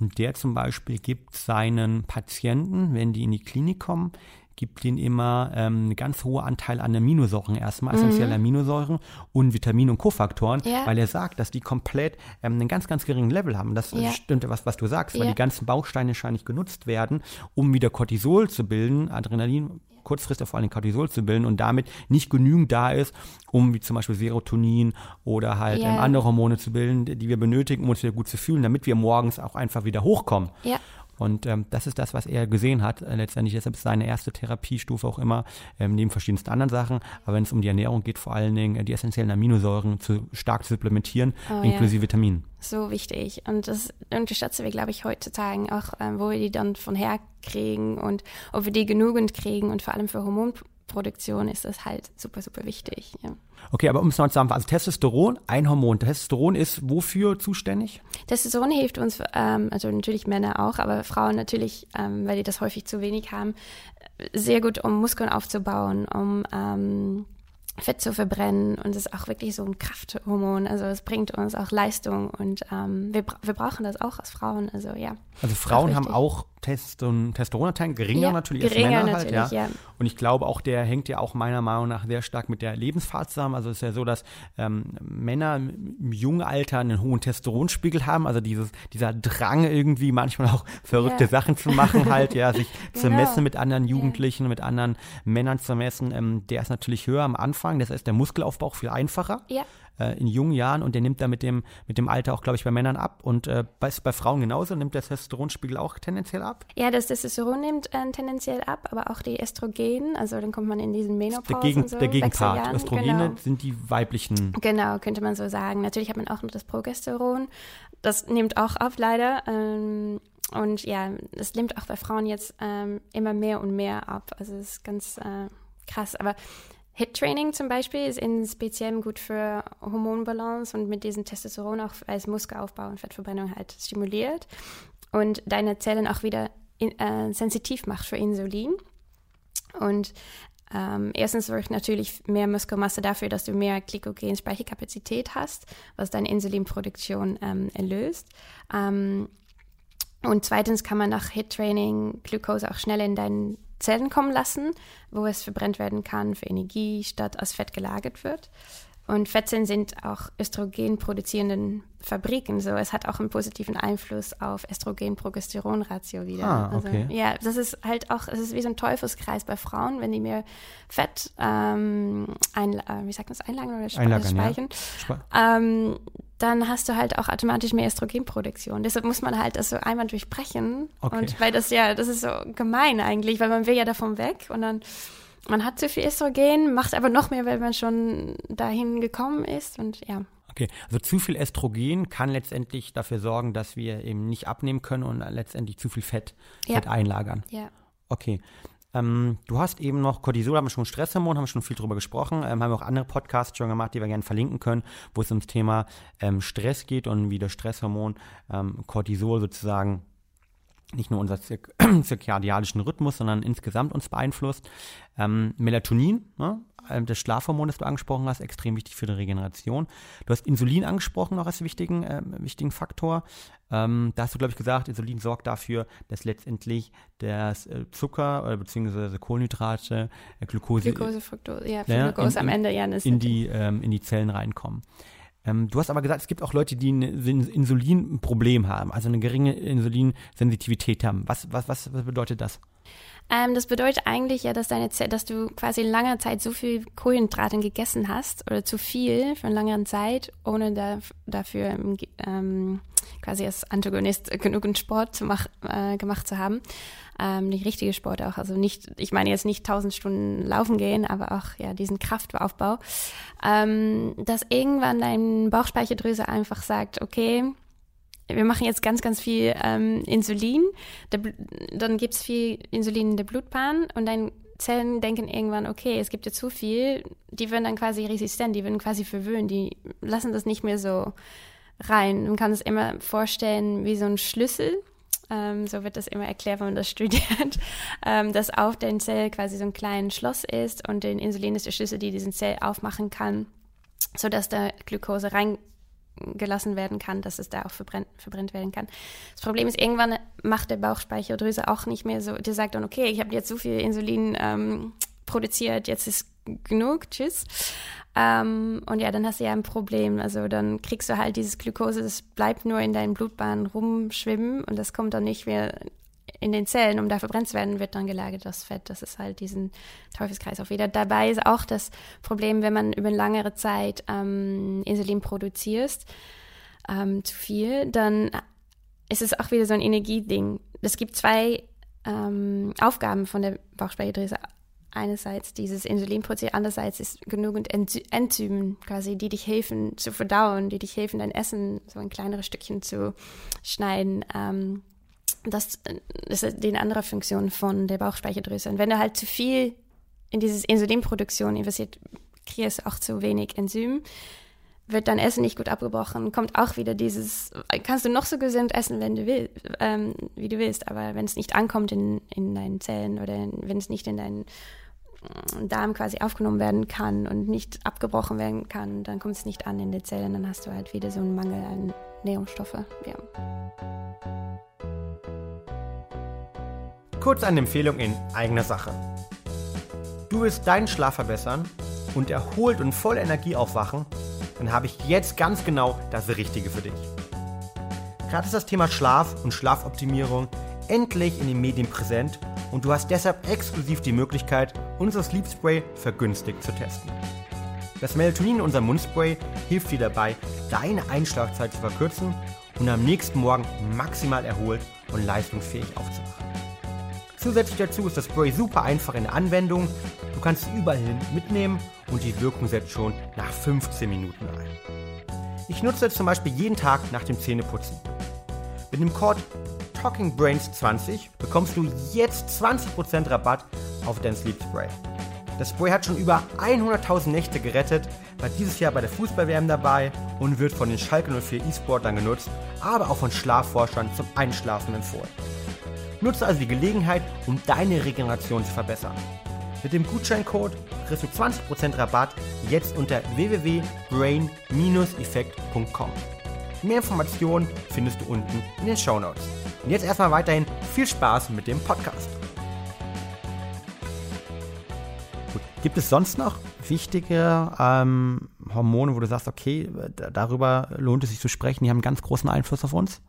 S1: Und der zum Beispiel gibt seinen Patienten, wenn die in die Klinik kommen, gibt ihnen immer ähm, einen ganz hohen Anteil an Aminosäuren erstmal, essentielle mhm. Aminosäuren und Vitamine und Kofaktoren, ja. weil er sagt, dass die komplett ähm, einen ganz, ganz geringen Level haben. Das ja. stimmt, was, was du sagst, weil die ganzen Bausteine wahrscheinlich genutzt werden, um wieder Cortisol zu bilden, Adrenalin, kurzfristig vor allem Cortisol zu bilden und damit nicht genügend da ist, um wie zum Beispiel Serotonin oder halt yeah. ähm, andere Hormone zu bilden, die wir benötigen, um uns wieder gut zu fühlen, damit wir morgens auch einfach wieder hochkommen.
S3: Ja.
S1: Und ähm, das ist das, was er gesehen hat. Äh, letztendlich deshalb ist seine erste Therapiestufe auch immer, ähm, neben verschiedensten anderen Sachen. Aber wenn es um die Ernährung geht, vor allen Dingen äh, die essentiellen Aminosäuren zu stark zu supplementieren, oh, inklusive ja. Vitaminen.
S3: So wichtig. Und das unterschätzen wir, glaube ich, heutzutage auch, ähm, wo wir die dann von her kriegen und ob wir die genügend kriegen und vor allem für Hormonproduktion ist das halt super, super wichtig. Ja.
S1: Okay, aber um es noch zu sagen, also Testosteron, ein Hormon. Testosteron ist wofür zuständig?
S3: Testosteron hilft uns, ähm, also natürlich Männer auch, aber Frauen natürlich, ähm, weil die das häufig zu wenig haben, sehr gut, um Muskeln aufzubauen, um ähm, Fett zu verbrennen und es ist auch wirklich so ein Krafthormon. Also es bringt uns auch Leistung und ähm, wir, wir brauchen das auch als Frauen. Also ja.
S1: Also Frauen auch haben auch Testosteron, Testosteronanteil, geringer ja, natürlich geringer als Männer halt, ja. ja. Und ich glaube auch, der hängt ja auch meiner Meinung nach sehr stark mit der Lebensphase zusammen. Also es ist ja so, dass ähm, Männer im jungen Alter einen hohen Testosteronspiegel haben, also dieses, dieser Drang irgendwie manchmal auch verrückte ja. Sachen zu machen halt, ja, sich genau. zu messen mit anderen Jugendlichen, mit anderen Männern zu messen, ähm, der ist natürlich höher am Anfang, das heißt der Muskelaufbau viel einfacher.
S3: Ja
S1: äh, in jungen Jahren und der nimmt da mit dem, mit dem Alter auch, glaube ich, bei Männern ab. Und äh, bei, bei Frauen genauso, nimmt der Testosteronspiegel auch tendenziell ab?
S3: Ja, das Testosteron nimmt äh, tendenziell ab, aber auch die Östrogen, also dann kommt man in diesen Menopause
S1: der, Gegen,
S3: so,
S1: der Gegenpart. Östrogene genau. sind die weiblichen.
S3: Genau, könnte man so sagen. Natürlich hat man auch noch das Progesteron. Das nimmt auch ab, leider. Ähm, und ja, es nimmt auch bei Frauen jetzt ähm, immer mehr und mehr ab. Also es ist ganz äh, krass. Aber HIT-Training zum Beispiel ist in speziell gut für Hormonbalance und mit diesem Testosteron auch als Muskelaufbau und Fettverbrennung halt stimuliert und deine Zellen auch wieder in, äh, sensitiv macht für Insulin. Und ähm, erstens sorgt natürlich mehr Muskelmasse dafür, dass du mehr Glykogen-Speicherkapazität hast, was deine Insulinproduktion ähm, erlöst. Ähm, und zweitens kann man nach HIT-Training Glucose auch schneller in deinen Zellen kommen lassen, wo es verbrennt werden kann für Energie, statt als Fett gelagert wird. Und Fettzellen sind auch Östrogen produzierenden Fabriken. So, es hat auch einen positiven Einfluss auf Östrogen-Progesteron-Ratio wieder.
S1: Ah,
S3: also,
S1: okay.
S3: ja, das ist halt auch, es ist wie so ein Teufelskreis bei Frauen, wenn die mehr Fett ähm, ein, äh, wie sagt man das, einlagern oder spe
S1: Einlagern, ja.
S3: speichern,
S1: Spe-
S3: ähm, dann hast du halt auch automatisch mehr Östrogenproduktion. Deshalb muss man halt das so einmal durchbrechen.
S1: Okay.
S3: Und weil das ja, das ist so gemein eigentlich, weil man will ja davon weg und dann man hat zu viel Östrogen, macht aber noch mehr, weil man schon dahin gekommen ist und ja.
S1: Okay, also zu viel Östrogen kann letztendlich dafür sorgen, dass wir eben nicht abnehmen können und letztendlich zu viel Fett,
S3: Ja.
S1: Fett einlagern.
S3: Ja.
S1: Okay. Ähm, du hast eben noch Cortisol, haben wir schon Stresshormon, haben wir schon viel drüber gesprochen, ähm, haben wir auch andere Podcasts schon gemacht, die wir gerne verlinken können, wo es ums Thema ähm, Stress geht und wie das Stresshormon ähm, Cortisol sozusagen nicht nur unser zirk zirkadianischen Rhythmus, sondern insgesamt uns beeinflusst. Ähm, Melatonin, ne? das Schlafhormon, das du angesprochen hast, extrem wichtig für die Regeneration. Du hast Insulin angesprochen, auch als wichtigen, ähm, wichtigen Faktor. Ähm, da hast du, glaube ich, gesagt, Insulin sorgt dafür, dass letztendlich das äh, Zucker oder beziehungsweise Kohlenhydrate, äh, Glucose,
S3: Glucose, Fructose, ja,
S1: Ja,
S3: Glucose
S1: in-
S3: am Ende, ja.
S1: In die, ähm, in die Zellen reinkommen. Ähm, du hast aber gesagt, es gibt auch Leute, die ein Insulinproblem haben, also eine geringe Insulinsensitivität haben. Was, was, was, bedeutet das?
S3: Ähm, das bedeutet eigentlich ja, dass deine dass du quasi in langer Zeit so viel Kohlenhydrate gegessen hast oder zu viel für eine lange Zeit, ohne da, dafür ähm, ähm, quasi als Antagonist genügend Sport zu äh, gemacht zu haben. Ähm, nicht richtige Sport auch, also nicht, ich meine jetzt nicht tausend Stunden laufen gehen, aber auch ja diesen Kraftaufbau, ähm, dass irgendwann dein Bauchspeicheldrüse einfach sagt, okay, wir machen jetzt ganz, ganz viel ähm, Insulin, der, dann gibt es viel Insulin in der Blutbahn und deine Zellen denken irgendwann, okay, es gibt ja zu viel, die werden dann quasi resistent, die werden quasi verwöhnt, die lassen das nicht mehr so rein. Man kann es immer vorstellen wie so ein Schlüssel, ähm, so wird das immer erklärt, wenn man das studiert, ähm, dass auf den Zell quasi so ein kleines Schloss ist und den Insulin ist der Schlüssel, die diesen Zell aufmachen kann, sodass da Glucose reingelassen werden kann, dass es da auch verbrennt, verbrennt werden kann. Das Problem ist, irgendwann macht der Bauchspeicheldrüse auch nicht mehr so, der sagt dann, okay, ich habe jetzt so viel Insulin ähm, produziert, jetzt ist genug, tschüss. Ähm, und ja, dann hast du ja ein Problem. Also dann kriegst du halt dieses Glucose, das bleibt nur in deinen Blutbahnen rumschwimmen und das kommt dann nicht mehr in den Zellen, um da verbrennt zu werden, wird dann gelagert das Fett. Das ist halt diesen Teufelskreis auch wieder. Dabei ist auch das Problem, wenn man über längere Zeit ähm, Insulin produzierst, ähm, zu viel, dann ist es auch wieder so ein Energieding. Es gibt zwei ähm, Aufgaben von der Bauchspeicheldrüse. Einerseits dieses Insulin produziert, andererseits ist genügend Enzy Enzymen quasi, die dich helfen zu verdauen, die dich helfen, dein Essen so in kleinere Stückchen zu schneiden. Ähm, das, ist die andere Funktion von der Bauchspeicheldrüse. Und wenn du halt zu viel in dieses Insulinproduktion investiert, kriegst du auch zu wenig Enzym, wird dein Essen nicht gut abgebrochen, kommt auch wieder dieses, kannst du noch so gesund essen, wenn du willst, ähm, wie du willst, aber wenn es nicht ankommt in, in deinen Zellen oder wenn es nicht in deinen Darm quasi aufgenommen werden kann und nicht abgebrochen werden kann, dann kommt es nicht an in die Zellen, dann hast du halt wieder so einen Mangel an Nährstoffe. Ja.
S1: Kurz eine Empfehlung in eigener Sache. Du willst deinen Schlaf verbessern und erholt und voll Energie aufwachen, dann habe ich jetzt ganz genau das Richtige für dich. Gerade ist das Thema Schlaf und Schlafoptimierung endlich in den Medien präsent und du hast deshalb exklusiv die Möglichkeit, unser Sleep Spray vergünstigt zu testen. Das Melatonin in unserem Mundspray hilft dir dabei, deine Einschlafzeit zu verkürzen und am nächsten Morgen maximal erholt und leistungsfähig aufzuwachen. Zusätzlich dazu ist das Spray super einfach in der Anwendung. Du kannst es überall hin mitnehmen und die Wirkung setzt schon nach 15 Minuten ein. Ich nutze es zum Beispiel jeden Tag nach dem Zähneputzen. Mit dem Code TalkingBrains20 bekommst du jetzt 20% Rabatt auf dein Sleep Spray. Das Spray hat schon über 100.000 Nächte gerettet, war dieses Jahr bei der Fußball-WM dabei und wird von den Schalke 04 E-Sportlern genutzt, aber auch von Schlafforschern zum Einschlafen empfohlen. Nutze also die Gelegenheit, um deine Regeneration zu verbessern. Mit dem Gutscheincode kriegst du 20% Rabatt jetzt unter www.brain-effekt.com. Mehr Informationen findest du unten in den Show Notes. Und jetzt erstmal weiterhin viel Spaß mit dem Podcast. Gut. Gibt es sonst noch wichtige ähm, Hormone, wo du sagst, okay, darüber lohnt es sich zu sprechen, die haben einen ganz großen Einfluss auf uns?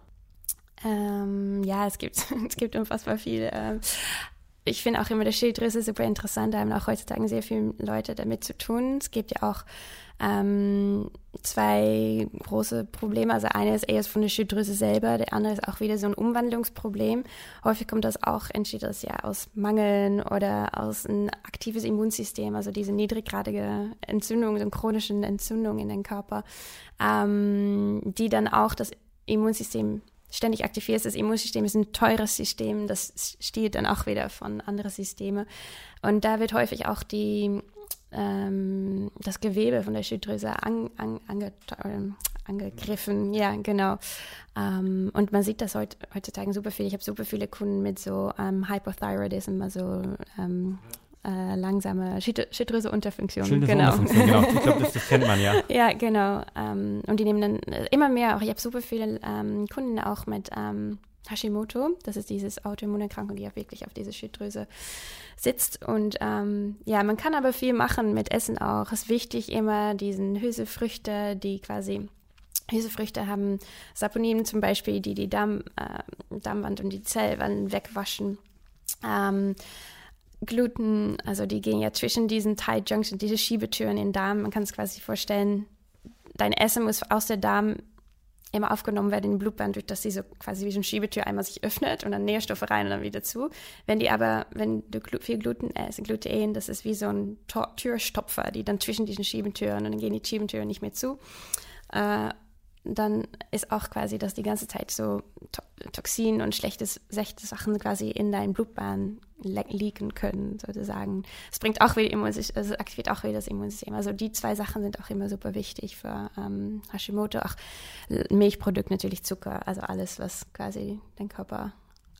S3: Ähm, ja, es gibt, es gibt unfassbar viel. Ähm, ich finde auch immer die Schilddrüse super interessant. Da haben auch heutzutage sehr viele Leute damit zu tun. Es gibt ja auch ähm, zwei große Probleme. Also eine ist eher von der Schilddrüse selber, der andere ist auch wieder so ein Umwandlungsproblem. Häufig kommt das auch, entsteht das ja aus Mangeln oder aus ein aktives Immunsystem, also diese niedriggradige Entzündung, so eine chronische Entzündung in den Körper, ähm, die dann auch das Immunsystem ständig aktiviert ist. Das Immunsystem ist ein teures System, das stiehlt dann auch wieder von anderen Systemen. Und da wird häufig auch die ähm, das Gewebe von der Schilddrüse an, an, ange, äh, angegriffen. Ja, genau. Ähm, und man sieht das heut, heutzutage super viel. Ich habe super viele Kunden mit so ähm, Hypothyroidism, also ähm, äh, langsame Schilddrüseunterfunktion.
S1: Schilddrüseunterfunktion, genau. genau. Ich glaube, das, das, kennt man ja.
S3: Ja, genau. Ähm, und die nehmen dann immer mehr, auch ich habe super viele ähm, Kunden auch mit ähm, Hashimoto, das ist dieses Autoimmunerkrankung, die ja wirklich auf diese Schilddrüse sitzt. Und ähm, ja, man kann aber viel machen mit Essen auch. Es ist wichtig immer diesen Hülsefrüchte, die quasi Hülsefrüchte haben Saponinen zum Beispiel, die die Darm, äh, Darmwand und die Zellwand wegwaschen. Ähm, Gluten, also die gehen ja zwischen diesen Tight Junction, diese Schiebetüren in den Darm. Man kann es quasi vorstellen, dein Essen muss aus der Darm immer aufgenommen werden in die Blutbahn, durch dass sie so quasi wie so eine Schiebetür einmal sich öffnet und dann Nährstoffe rein und dann wieder zu. Wenn die aber, wenn du viel Gluten isst, Gluten, das ist wie so ein Türstopfer, die dann zwischen diesen Schiebetüren und dann gehen die Schiebetüren nicht mehr zu. Äh, dann ist auch quasi, dass die ganze Zeit so to Toxin und schlechtes, schlechte Sachen quasi in deinen Blutbahn liegen können, sozusagen. Es bringt auch wieder Immunsystem, also aktiviert auch wieder das Immunsystem. Also die zwei Sachen sind auch immer super wichtig für ähm, Hashimoto. Auch Milchprodukt natürlich Zucker, also alles, was quasi den Körper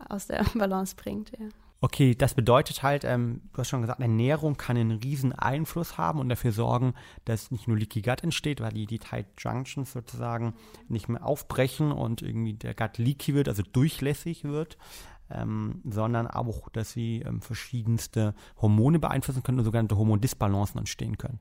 S3: aus der Balance bringt. Ja.
S1: Okay, das bedeutet halt, ähm, du hast schon gesagt, Ernährung kann einen riesen Einfluss haben und dafür sorgen, dass nicht nur Leaky Gut entsteht, weil die, die Tight Junctions sozusagen nicht mehr aufbrechen und irgendwie der Gut leaky wird, also durchlässig wird, ähm, sondern auch, dass sie ähm, verschiedenste Hormone beeinflussen können und sogenannte Hormondisbalancen entstehen können.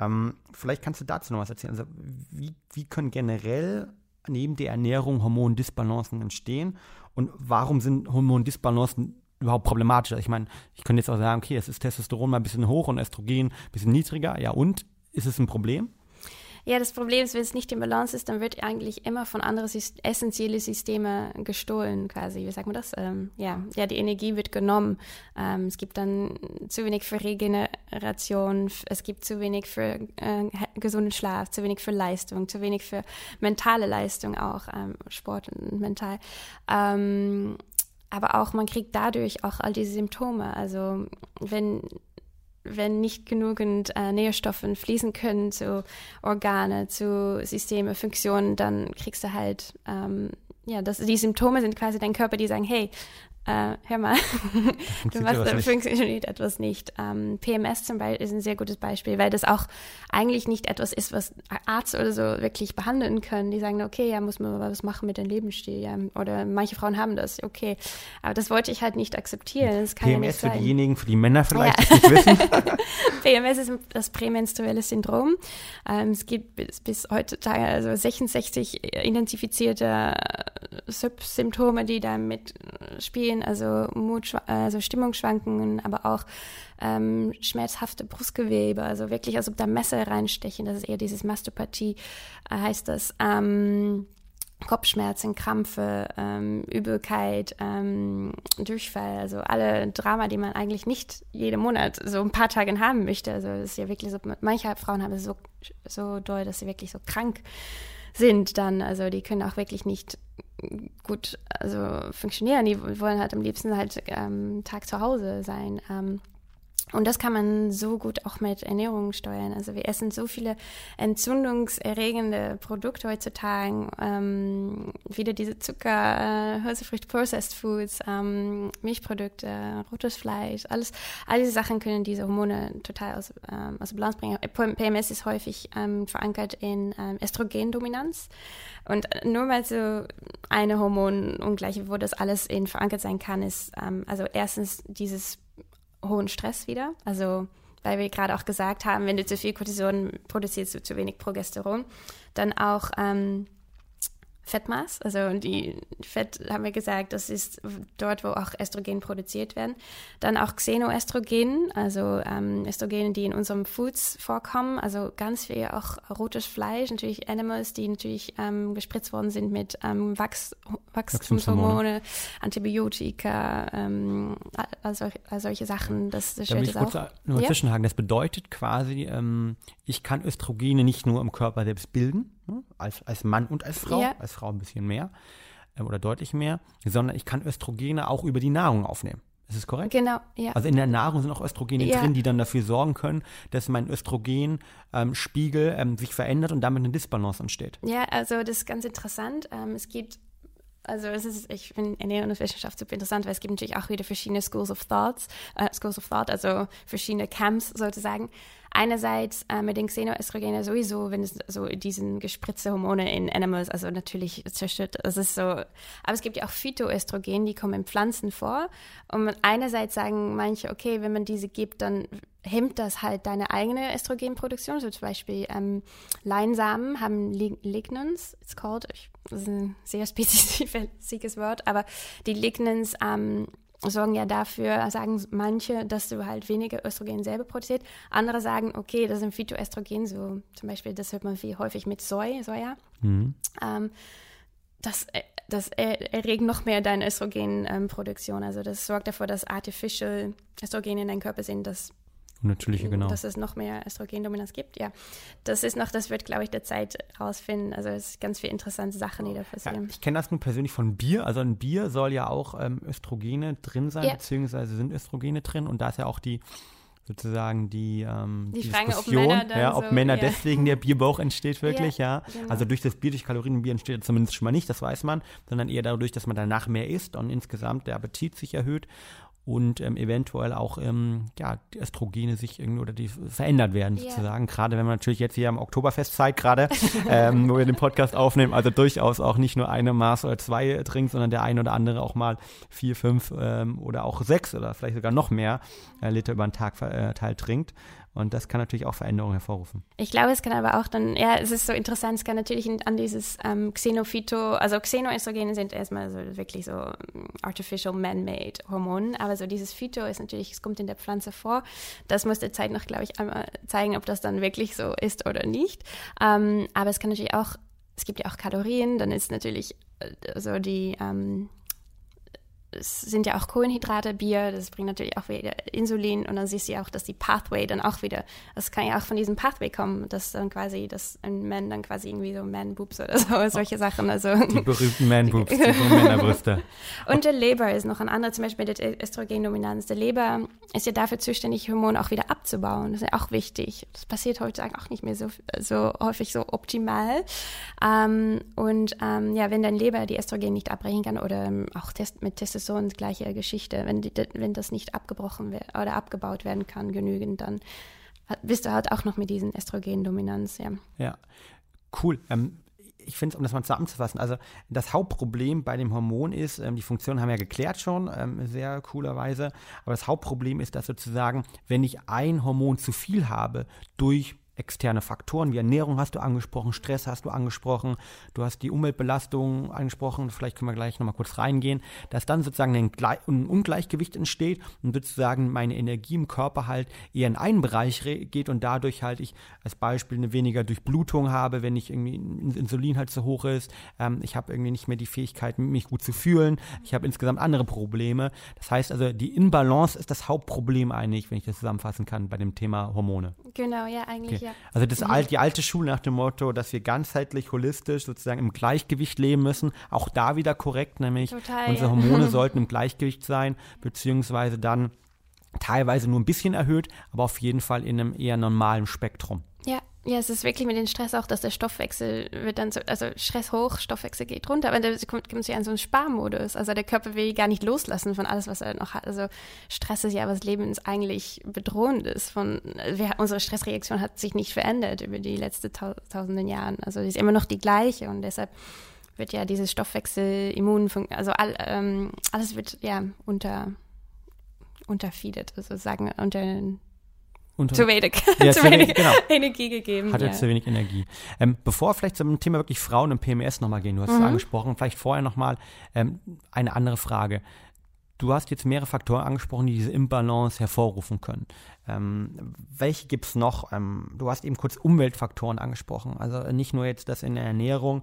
S1: Ähm, vielleicht kannst du dazu noch was erzählen. Also wie, wie können generell neben der Ernährung Hormondisbalancen entstehen und warum sind Hormondisbalancen überhaupt problematisch? Ich meine, ich könnte jetzt auch sagen, okay, es ist Testosteron mal ein bisschen hoch und Östrogen ein bisschen niedriger. Ja, und ist es ein Problem?
S3: Ja, das Problem ist, wenn es nicht im Balance ist, dann wird eigentlich immer von anderen essentiellen Systemen gestohlen, quasi. Wie sagt man das? Ähm, ja, ja, die Energie wird genommen. Ähm, es gibt dann zu wenig für Regeneration, es gibt zu wenig für äh, gesunden Schlaf, zu wenig für Leistung, zu wenig für mentale Leistung auch, ähm, Sport und mental. Aber auch man kriegt dadurch auch all diese Symptome. Also wenn wenn nicht genügend äh, Nährstoffe fließen können zu Organe, zu Systeme, Funktionen, dann kriegst du halt, ähm, ja, das, die Symptome sind quasi dein Körper, die sagen, hey, äh, hör mal, du machst, funktioniert etwas nicht. Ähm, PMS zum Beispiel ist ein sehr gutes Beispiel, weil das auch eigentlich nicht etwas ist, was Arzt oder so wirklich behandeln können. Die sagen, okay, ja, muss man was machen mit dem Lebensstil. Ja. Oder manche Frauen haben das, okay. Aber das wollte ich halt nicht akzeptieren.
S1: PMS ja für diejenigen, für die Männer vielleicht ja. nicht wissen.
S3: PMS ist das prämenstruelle Syndrom. Ähm, es gibt bis, bis heutzutage also 66 identifizierte Symptome, die da mitspielen Wehwehchen, also, Mut, also Stimmungsschwankungen, aber auch ähm, schmerzhafte Brustgewebe, also wirklich, als ob da Messer reinstechen, das ist eher dieses Mastopathie, äh, heißt das. Ähm, Kopfschmerzen, Krampfe, ähm, Übelkeit, ähm, Durchfall, also alle Drama, die man eigentlich nicht jeden Monat so ein paar Tage haben möchte. Also es ist ja wirklich so, manche Frauen haben es so, so doll, dass sie wirklich so krank sind dann. Also die können auch wirklich nicht gut also funktionieren. Die wollen halt am liebsten halt ähm, Tag zu Hause sein. Ähm, und das kann man so gut auch mit Ernährung steuern. Also wir essen so viele entzündungserregende Produkte heutzutage. Ähm, wieder diese Zucker, äh, Hülsefrüchte, Processed Foods, ähm, Milchprodukte, rotes Fleisch, alles, all diese Sachen können diese Hormone total aus, ähm, aus Balance bringen. PMS ist häufig ähm, verankert in ähm, Östrogendominanz. Und nur mal so eine Hormonungleiche, wo das alles in verankert sein kann, ist ähm, also erstens dieses hohen Stress wieder. Also weil wir gerade auch gesagt haben, wenn du zu viel Cortison produzierst du zu wenig Progesteron. Dann auch ähm, Fettmaß, also die Fett haben wir gesagt, das ist dort, wo auch Östrogen produziert werden. Dann auch Xenoestrogen, also ähm, Östrogene, die in unserem Foods vorkommen, also ganz viel auch rotes Fleisch, natürlich Animals, die natürlich ähm, gespritzt worden sind mit ähm, Wachs Wachstumshormone, Antibiotika, ähm, also, also solche Sachen. Das, das
S1: da will ich kurz auch. nur ja? zwischenhaken. Das bedeutet quasi, ähm, ich kann Östrogene nicht nur im Körper selbst bilden, hm? als, als Mann und als Frau, ja. als Frau ein bisschen mehr äh, oder deutlich mehr, sondern ich kann Östrogene auch über die Nahrung aufnehmen. Ist das korrekt?
S3: Genau, ja.
S1: Also in der Nahrung sind auch Östrogene ja. drin, die dann dafür sorgen können, dass mein Östrogenspiegel ähm, ähm, sich verändert und damit eine Disbalance entsteht.
S3: Ja, also das ist ganz interessant. Ähm, es gibt also es ist, ich finde Ernährungswissenschaft super interessant, weil es gibt natürlich auch wieder verschiedene Schools of Thoughts, äh, Schools of Thought, also verschiedene Camps sozusagen. Einerseits äh, mit den Xenoöstrogenen sowieso, wenn es so diesen gespritzte Hormone in Animals, also natürlich zerstört, das ist so. Aber es gibt ja auch Phytoöstrogen, die kommen in Pflanzen vor. Und einerseits sagen manche, okay, wenn man diese gibt, dann hemmt das halt deine eigene Östrogenproduktion. So zum Beispiel ähm, Leinsamen haben Lignans, it's called, das ist ein sehr spezifisches Wort, aber die Lignans ähm, sorgen ja dafür, sagen manche, dass du halt weniger Östrogen selber produziert. Andere sagen, okay, das sind Phytoöstrogen, so zum Beispiel, das hört man viel häufig mit Soy, Soja. Mhm. Ähm, das, äh, das erregt noch mehr deine Östrogenproduktion. also das sorgt dafür, dass artificial Östrogen in deinem Körper sind, das
S1: natürliche, genau.
S3: Dass es noch mehr Östrogendominanz gibt, ja. Das ist noch, das wird, glaube ich, der Zeit rausfinden. Also es sind ganz viele interessante Sachen, die da passieren.
S1: Ja, ich kenne das nur persönlich von Bier. Also ein Bier soll ja auch ähm, Östrogene drin sein, ja. beziehungsweise sind Östrogene drin. Und da ist ja auch die sozusagen die, ähm,
S3: die, die Frage, Diskussion, ob Männer,
S1: ja, ob so, Männer ja. deswegen der Bierbauch entsteht wirklich, ja. ja. Genau. Also durch das Bier, durch Kalorienbier entsteht zumindest schon mal nicht, das weiß man, sondern eher dadurch, dass man danach mehr isst und insgesamt der Appetit sich erhöht und ähm, eventuell auch ähm, ja, die Östrogene sich irgendwie oder die verändert werden yeah. sozusagen. Gerade wenn man natürlich jetzt hier am Oktoberfestzeit gerade, ähm, wo wir den Podcast aufnehmen, also durchaus auch nicht nur eine Maß oder zwei trinkt, sondern der eine oder andere auch mal vier, fünf ähm, oder auch sechs oder vielleicht sogar noch mehr äh, Liter über den Tag verteilt trinkt. Und das kann natürlich auch Veränderungen hervorrufen.
S3: Ich glaube, es kann aber auch dann, ja, es ist so interessant, es kann natürlich an dieses ähm, Xenophyto, also Xenoöstrogene sind erstmal so wirklich so ähm, artificial man-made Hormonen, aber so dieses Phyto ist natürlich, es kommt in der Pflanze vor. Das muss der Zeit noch, glaube ich, einmal zeigen, ob das dann wirklich so ist oder nicht. Ähm, aber es kann natürlich auch, es gibt ja auch Kalorien, dann ist natürlich äh, so die, ähm, es sind ja auch Kohlenhydrate, Bier, das bringt natürlich auch wieder Insulin und dann siehst du ja auch, dass die Pathway dann auch wieder, das kann ja auch von diesem Pathway kommen, dass dann quasi, dass ein Mann dann quasi irgendwie so Man-Boobs oder so, solche Sachen. Also
S1: die berühmten Man-Boobs, die Männerbrüste.
S3: und der Leber ist noch ein anderer, zum Beispiel der Östrogendominanz. Der Leber ist ja dafür zuständig, Hormone auch wieder abzubauen. Das ist ja auch wichtig. Das passiert heutzutage auch nicht mehr so, so häufig so optimal. Ähm, und ähm, ja, wenn dein Leber die Östrogen nicht abbrechen kann oder auch Test mit Testosteron so eine gleiche Geschichte. Wenn, die, wenn das nicht abgebrochen wird oder abgebaut werden kann, genügend, dann bist du halt auch noch mit diesen Östrogendominanz, ja.
S1: Ja, cool. Ähm, ich finde, um das mal zusammenzufassen, also das Hauptproblem bei dem Hormon ist, ähm, die Funktion haben wir ja geklärt schon, ähm, sehr coolerweise, aber das Hauptproblem ist, dass sozusagen, wenn ich ein Hormon zu viel habe, durch externe Faktoren wie Ernährung hast du angesprochen, Stress hast du angesprochen, du hast die Umweltbelastung angesprochen, vielleicht können wir gleich nochmal kurz reingehen, dass dann sozusagen ein, Ungleichgewicht entsteht und sozusagen meine Energie im Körper halt eher in einen Bereich geht und dadurch halt ich als Beispiel eine weniger Durchblutung habe, wenn ich irgendwie Insulin halt zu hoch ist, ähm, ich habe irgendwie nicht mehr die Fähigkeit, mich gut zu fühlen, ich habe insgesamt andere Probleme. Das heißt also, die Inbalance ist das Hauptproblem eigentlich, wenn ich das zusammenfassen kann bei dem Thema Hormone.
S3: Genau, ja, eigentlich okay. Ja.
S1: Also das alt, die alte Schule nach dem Motto, dass wir ganzheitlich, holistisch sozusagen im Gleichgewicht leben müssen, auch da wieder korrekt, nämlich Total, unsere Hormone sollten im Gleichgewicht sein, beziehungsweise dann teilweise nur ein bisschen erhöht, aber auf jeden Fall in einem eher normalen Spektrum.
S3: Ja, es ist wirklich mit dem Stress auch, dass der Stoffwechsel wird dann so, also Stress hoch, Stoffwechsel geht runter, aber dann kommt, kommt ja in so einen Sparmodus. Also der Körper will gar nicht loslassen von alles, was er noch hat. Also Stress ist ja was Lebens eigentlich bedrohend ist. Von, wir, unsere Stressreaktion hat sich nicht verändert über die letzten tau tausenden Jahren. Also die ist immer noch die gleiche und deshalb wird ja dieses Stoffwechsel, Immun, also all, ähm, alles wird ja unter unterfeedet, also sagen unter
S1: unter,
S3: zu wenig,
S1: ja,
S3: zu wenig genau. Energie gegeben.
S1: Hatte ja. zu wenig Energie. Ähm, bevor wir vielleicht zum Thema wirklich Frauen und PMS nochmal gehen, du hast mhm. es angesprochen, vielleicht vorher nochmal ähm, eine andere Frage. Du hast jetzt mehrere Faktoren angesprochen, die diese Imbalance hervorrufen können. Ähm, welche gibt es noch? Ähm, du hast eben kurz Umweltfaktoren angesprochen. Also nicht nur jetzt das in der Ernährung,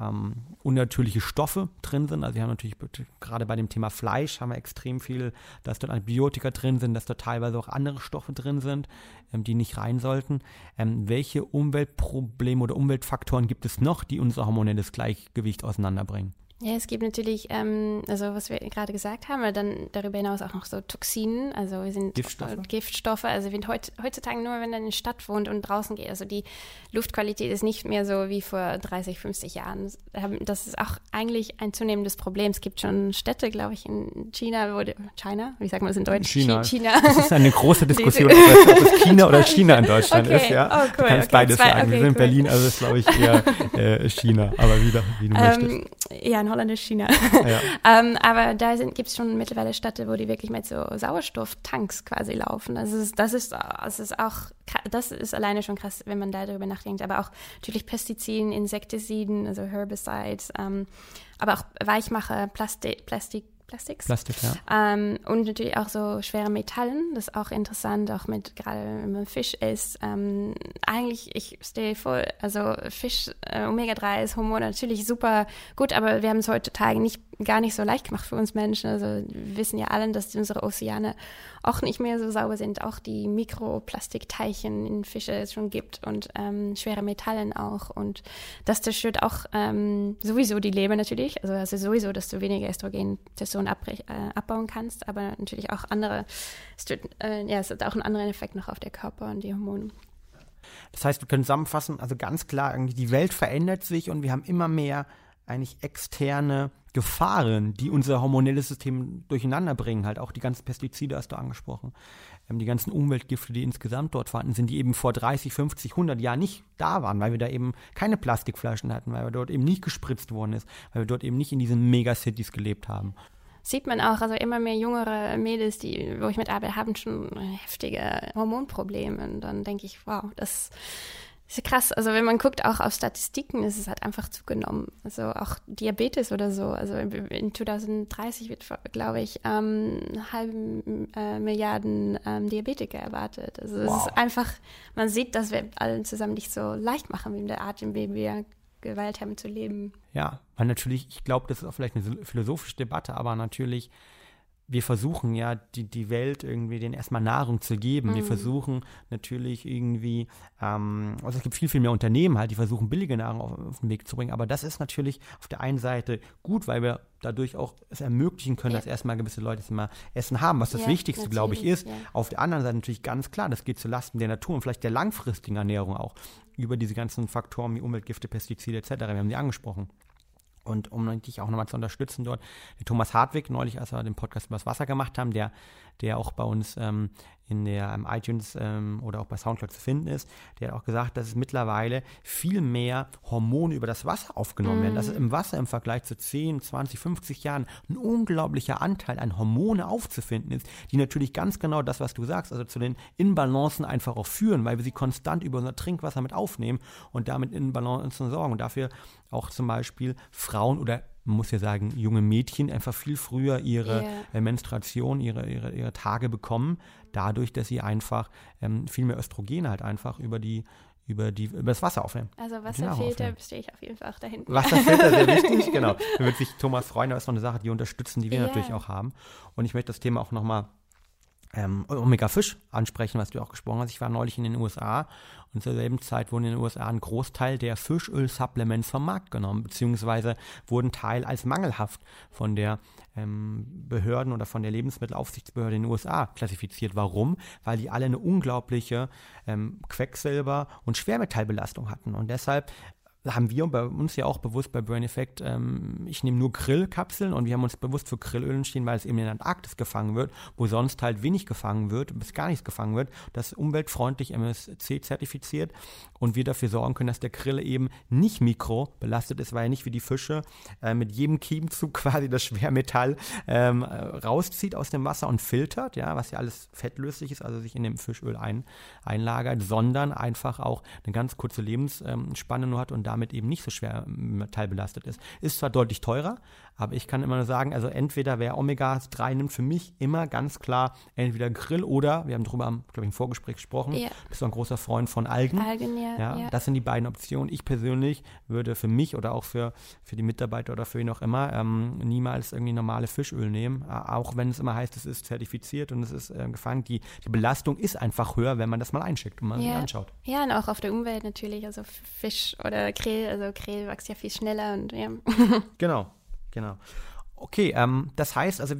S1: ähm, unnatürliche Stoffe drin sind. Also wir haben natürlich gerade bei dem Thema Fleisch haben wir extrem viel, dass dort Antibiotika drin sind, dass dort teilweise auch andere Stoffe drin sind, ähm, die nicht rein sollten. Ähm, welche Umweltprobleme oder Umweltfaktoren gibt es noch, die unser hormonelles Gleichgewicht auseinanderbringen?
S3: Ja, es gibt natürlich, ähm, also was wir gerade gesagt haben, aber dann darüber hinaus auch noch so Toxinen, also wir sind
S1: Giftstoffe.
S3: Giftstoffe. Also wir heut, heutzutage nur, wenn man in die Stadt wohnt und draußen geht, also die Luftqualität ist nicht mehr so wie vor 30, 50 Jahren. Das ist auch eigentlich ein zunehmendes Problem. Es gibt schon Städte, glaube ich, in China, wo die, China, wie sagt man das in Deutsch?
S1: China. China. Das ist eine große Diskussion, ob es China oder China in Deutschland okay. ist. Ja, oh, cool. du kannst okay, beides zwei, sagen. Okay, wir sind cool. in Berlin, also ist glaube ich eher äh, China, aber wieder, wie du ähm, möchtest.
S3: Ja, Holländisch China. Ja. ähm, aber da gibt es schon mittlerweile Städte, wo die wirklich mit so Sauerstofftanks quasi laufen. Also das ist, das ist, das ist auch, das ist alleine schon krass, wenn man darüber nachdenkt. Aber auch natürlich Pestiziden, Insektiziden, also Herbicides, ähm, aber auch Weichmacher, Plastik, Plastik Plastiks.
S1: Plastik, ja.
S3: Ähm, und natürlich auch so schwere Metallen. Das ist auch interessant, auch mit, gerade wenn man Fisch isst. Ähm, eigentlich, ich stehe voll, also Fisch, äh, Omega-3 ist Hormon natürlich super gut, aber wir haben es heutzutage nicht gar nicht so leicht gemacht für uns Menschen. Also wir wissen ja alle, dass unsere Ozeane auch nicht mehr so sauber sind, auch die Mikroplastikteilchen in Fische es schon gibt und ähm, schwere Metallen auch. Und das zerstört auch ähm, sowieso die Leber natürlich. Also, also sowieso, dass du weniger Östrogen, Testosteron äh, abbauen kannst, aber natürlich auch andere, es, tut, äh, ja, es hat auch einen anderen Effekt noch auf den Körper und die Hormone.
S1: Das heißt, wir können zusammenfassen, also ganz klar, die Welt verändert sich und wir haben immer mehr eigentlich externe Gefahren, die unser hormonelles System durcheinander bringen. Halt auch die ganzen Pestizide hast du angesprochen. Ähm, die ganzen Umweltgifte, die insgesamt dort vorhanden sind, die eben vor 30, 50, 100 Jahren nicht da waren, weil wir da eben keine Plastikflaschen hatten, weil wir dort eben nicht gespritzt worden ist, weil wir dort eben nicht in diesen Megacities gelebt haben
S3: sieht man auch, also immer mehr jüngere Mädels, die, wo ich mit arbeite, haben schon heftige Hormonprobleme. Und dann denke ich, wow, das ist krass. Also wenn man guckt, auch auf Statistiken, ist es halt einfach zugenommen. Also auch Diabetes oder so. Also in 2030 wird, glaube ich, ähm, halben äh, Milliarden ähm, Diabetiker erwartet. Also wow. es ist einfach, man sieht, dass wir allen zusammen nicht so leicht machen, wie in der Art, in der wir gewählt haben zu leben.
S1: Ja, weil natürlich, ich glaube, das ist auch vielleicht eine philosophische Debatte, aber natürlich wir versuchen ja, die, die Welt irgendwie den erstmal Nahrung zu geben. Mhm. Wir versuchen natürlich irgendwie, ähm, also es gibt viel, viel mehr Unternehmen halt, die versuchen, billige Nahrung auf, auf, den Weg zu bringen. Aber das ist natürlich auf der einen Seite gut, weil wir dadurch auch es ermöglichen können, ja. dass erstmal gewisse Leute es mal Essen haben, was das ja, Wichtigste, glaube ich, ist. Ja. Auf der anderen Seite natürlich ganz klar, das geht zulasten der Natur und vielleicht der langfristigen Ernährung auch über diese ganzen Faktoren wie Umweltgifte, Pestizide etc. Wir haben die angesprochen. Und um dich auch nochmal zu unterstützen dort, der Thomas Hartwig, neulich, als wir den Podcast über das Wasser gemacht haben, der, der auch bei uns ähm, in der um, iTunes ähm, oder auch bei Soundcloud zu finden ist, der hat auch gesagt, dass es mittlerweile viel mehr Hormone über das Wasser aufgenommen mm. werden. Dass es im Wasser im Vergleich zu 10, 20, 50 Jahren ein unglaublicher Anteil an Hormone aufzufinden ist, die natürlich ganz genau das, was du sagst, also zu den Inbalancen einfach auch führen, weil wir sie konstant über unser Trinkwasser mit aufnehmen und damit Inbalancen sorgen. Und dafür auch zum Beispiel Frauen oder man muss ja sagen, junge Mädchen einfach viel früher ihre yeah. Menstruation, ihre, ihre, ihre Tage bekommen, dadurch, dass sie einfach ähm, viel mehr Östrogen halt einfach über die über, die, über das Wasser aufnehmen.
S3: Also Wasserfilter stehe ich auf jeden Fall auch dahinter.
S1: Wasserfilter, sehr wichtig, genau. Da wird sich Thomas freuen, das ist noch eine Sache, die unterstützen, die wir yeah. natürlich auch haben. Und ich möchte das Thema auch nochmal ähm, Omega-Fisch ansprechen, was du auch gesprochen hast. Ich war neulich in den USA und zur selben Zeit wurden in den USA ein Großteil der Fischöl-Supplements vom Markt genommen, beziehungsweise wurden Teil als mangelhaft von der ähm, Behörden oder von der Lebensmittelaufsichtsbehörde in den USA klassifiziert. Warum? Weil die alle eine unglaubliche ähm, Quecksilber- und Schwermetallbelastung hatten. Und deshalb haben wir bei uns ja auch bewusst bei Brain Effect, ähm, ich nehme nur Grillkapseln und wir haben uns bewusst für Grillöl entschieden, weil es eben in der Antarktis gefangen wird, wo sonst halt wenig gefangen wird, bis gar nichts gefangen wird. Das umweltfreundlich MSC zertifiziert und wir dafür sorgen können, dass der Grill eben nicht mikro belastet ist, weil er nicht wie die Fische äh, mit jedem Kiemzug quasi das Schwermetall ähm, rauszieht aus dem Wasser und filtert, ja, was ja alles fettlöslich ist, also sich in dem Fischöl ein, einlagert, sondern einfach auch eine ganz kurze Lebensspanne nur hat und damit eben nicht so schwer metallbelastet ist. Ist zwar deutlich teurer, aber ich kann immer nur sagen, also entweder wer Omega-3 nimmt, für mich immer ganz klar entweder Grill oder, wir haben darüber, glaube ich, im Vorgespräch gesprochen, ja. bist du ein großer Freund von Algen.
S3: Algen, ja,
S1: ja, ja. Das sind die beiden Optionen. Ich persönlich würde für mich oder auch für, für die Mitarbeiter oder für wen auch immer ähm, niemals irgendwie normale Fischöl nehmen, auch wenn es immer heißt, es ist zertifiziert und es ist äh, gefangen. Die, die Belastung ist einfach höher, wenn man das mal einschickt und mal
S3: ja.
S1: anschaut.
S3: Ja, und auch auf der Umwelt natürlich, also Fisch oder Krill, also Krill wächst ja viel schneller und ja.
S1: Genau, genau. Okay, ähm, das heißt also,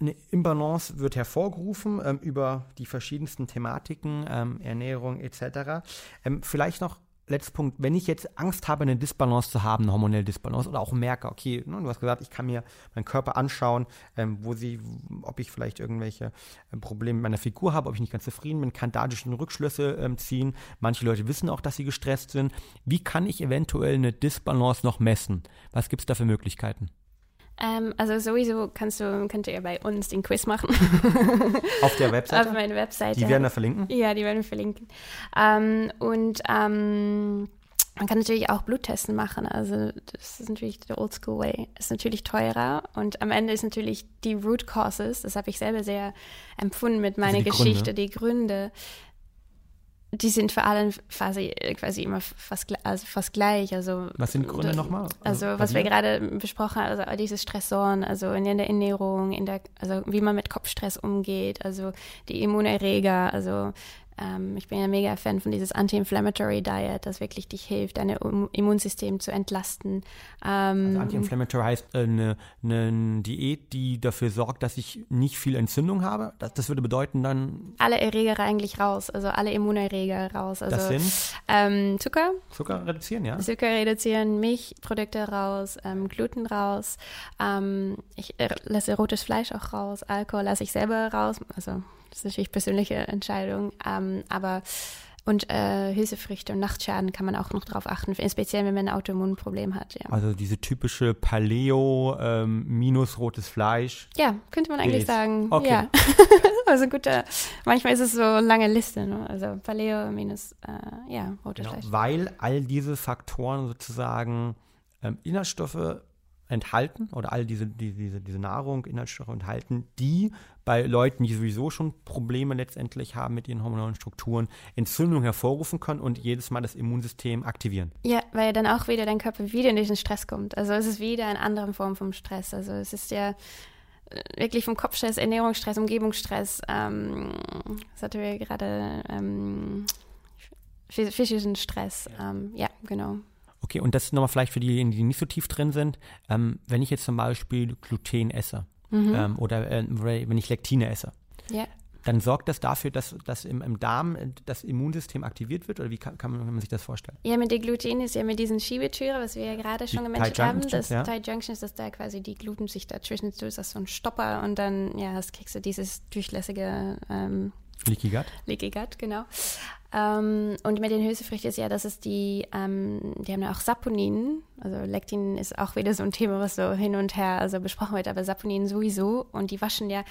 S1: eine Imbalance wird hervorgerufen ähm, über die verschiedensten Thematiken, ähm, Ernährung etc. Ähm, vielleicht noch letzter Punkt, wenn ich jetzt Angst habe, eine Disbalance zu haben, eine hormonelle Disbalance, oder auch merke, okay, ne, du hast gesagt, ich kann mir meinen Körper anschauen, ähm, wo sie, ob ich vielleicht irgendwelche äh, Probleme mit meiner Figur habe, ob ich nicht ganz zufrieden bin, kann dadurch Rückschlüsse ähm, ziehen. Manche Leute wissen auch, dass sie gestresst sind. Wie kann ich eventuell eine Disbalance noch messen? Was gibt es da für Möglichkeiten?
S3: Ähm, also sowieso kannst du, könnt ihr bei uns den Quiz machen.
S1: Auf der Webseite?
S3: Auf meiner Webseite.
S1: Die werden wir verlinken?
S3: Ja, die werden wir verlinken. Ähm, und ähm, man kann natürlich auch Bluttesten machen. Also das ist natürlich der Oldschool Way. Ist natürlich teurer und am Ende ist natürlich die Root Causes, das habe ich selber sehr empfunden mit meiner also die Geschichte, Gründe. die Gründe die sind für alle quasi, quasi immer fast, also fast gleich. Also,
S1: was sind Gründe nochmal?
S3: Also, also was wir gerade besprochen haben, also diese Stressoren, also in der Ernährung, in der, also wie man mit Kopfstress umgeht, also die Immunerreger, also ähm, ich bin ja mega Fan von dieses Anti-Inflammatory Diet, das wirklich dich hilft, dein Immunsystem zu entlasten.
S1: Ähm, also Anti-Inflammatory heißt äh, eine, eine, Diät, die dafür sorgt, dass ich nicht viel Entzündung habe. Das, das würde bedeuten dann.
S3: Alle Erreger eigentlich raus, also alle Immunerreger raus. Also,
S1: das sind
S3: ähm, Zucker.
S1: Zucker reduzieren, ja.
S3: Zucker reduzieren, Milchprodukte raus, ähm, Gluten raus. Ähm, ich äh, lasse rotes Fleisch auch raus, Alkohol lasse ich selber raus. Also das ist natürlich persönliche Entscheidung. Ähm, aber und äh, Hülsefrüchte und Nachtschaden kann man auch noch darauf achten, speziell wenn man ein Autoimmunproblem hat. Ja.
S1: Also diese typische Paleo ähm, minus rotes Fleisch.
S3: Ja, könnte man eigentlich sagen. Okay. Ja. also gut, manchmal ist es so eine lange Liste. Ne? Also Paleo minus äh, ja, rotes genau, Fleisch.
S1: Weil all diese Faktoren sozusagen ähm, Inhaltsstoffe enthalten oder all diese, die, diese, diese Nahrung, Inhaltsstoffe enthalten, die bei Leuten, die sowieso schon Probleme letztendlich haben mit ihren hormonellen Strukturen, Entzündung hervorrufen können und jedes Mal das Immunsystem aktivieren.
S3: Ja, weil dann auch wieder dein Körper wieder in diesen Stress kommt. Also es ist wieder eine andere Form vom Stress. Also es ist ja äh, wirklich vom Kopfstress, Ernährungsstress, Umgebungsstress. Ähm, das hatten wir gerade ähm, physischen Stress. Ja, ähm, ja genau.
S1: Okay, und das ist nochmal vielleicht für diejenigen, die nicht so tief drin sind. Ähm, wenn ich jetzt zum Beispiel Gluten esse mhm. ähm, oder äh, wenn ich Lektine esse,
S3: ja.
S1: dann sorgt das dafür, dass, dass im, im Darm das Immunsystem aktiviert wird? Oder wie kann, kann, man, kann man sich das vorstellen?
S3: Ja, mit der Gluten ist ja mit diesen Schiebetüren, was wir ja gerade schon gemennt haben. Das ja. Thai Junction ist, dass da quasi die Gluten sich dazwischen tut, ist das so ein Stopper und dann ja, das kriegst du dieses durchlässige ähm,
S1: Leaky Gut.
S3: Leaky Gut, genau. Ähm, und mit den Hülsefrüchten ist ja, dass es die, ähm, die haben ja auch Saponin. Also Lektin ist auch wieder so ein Thema, was so hin und her also besprochen wird, aber Saponin sowieso. Und die waschen ja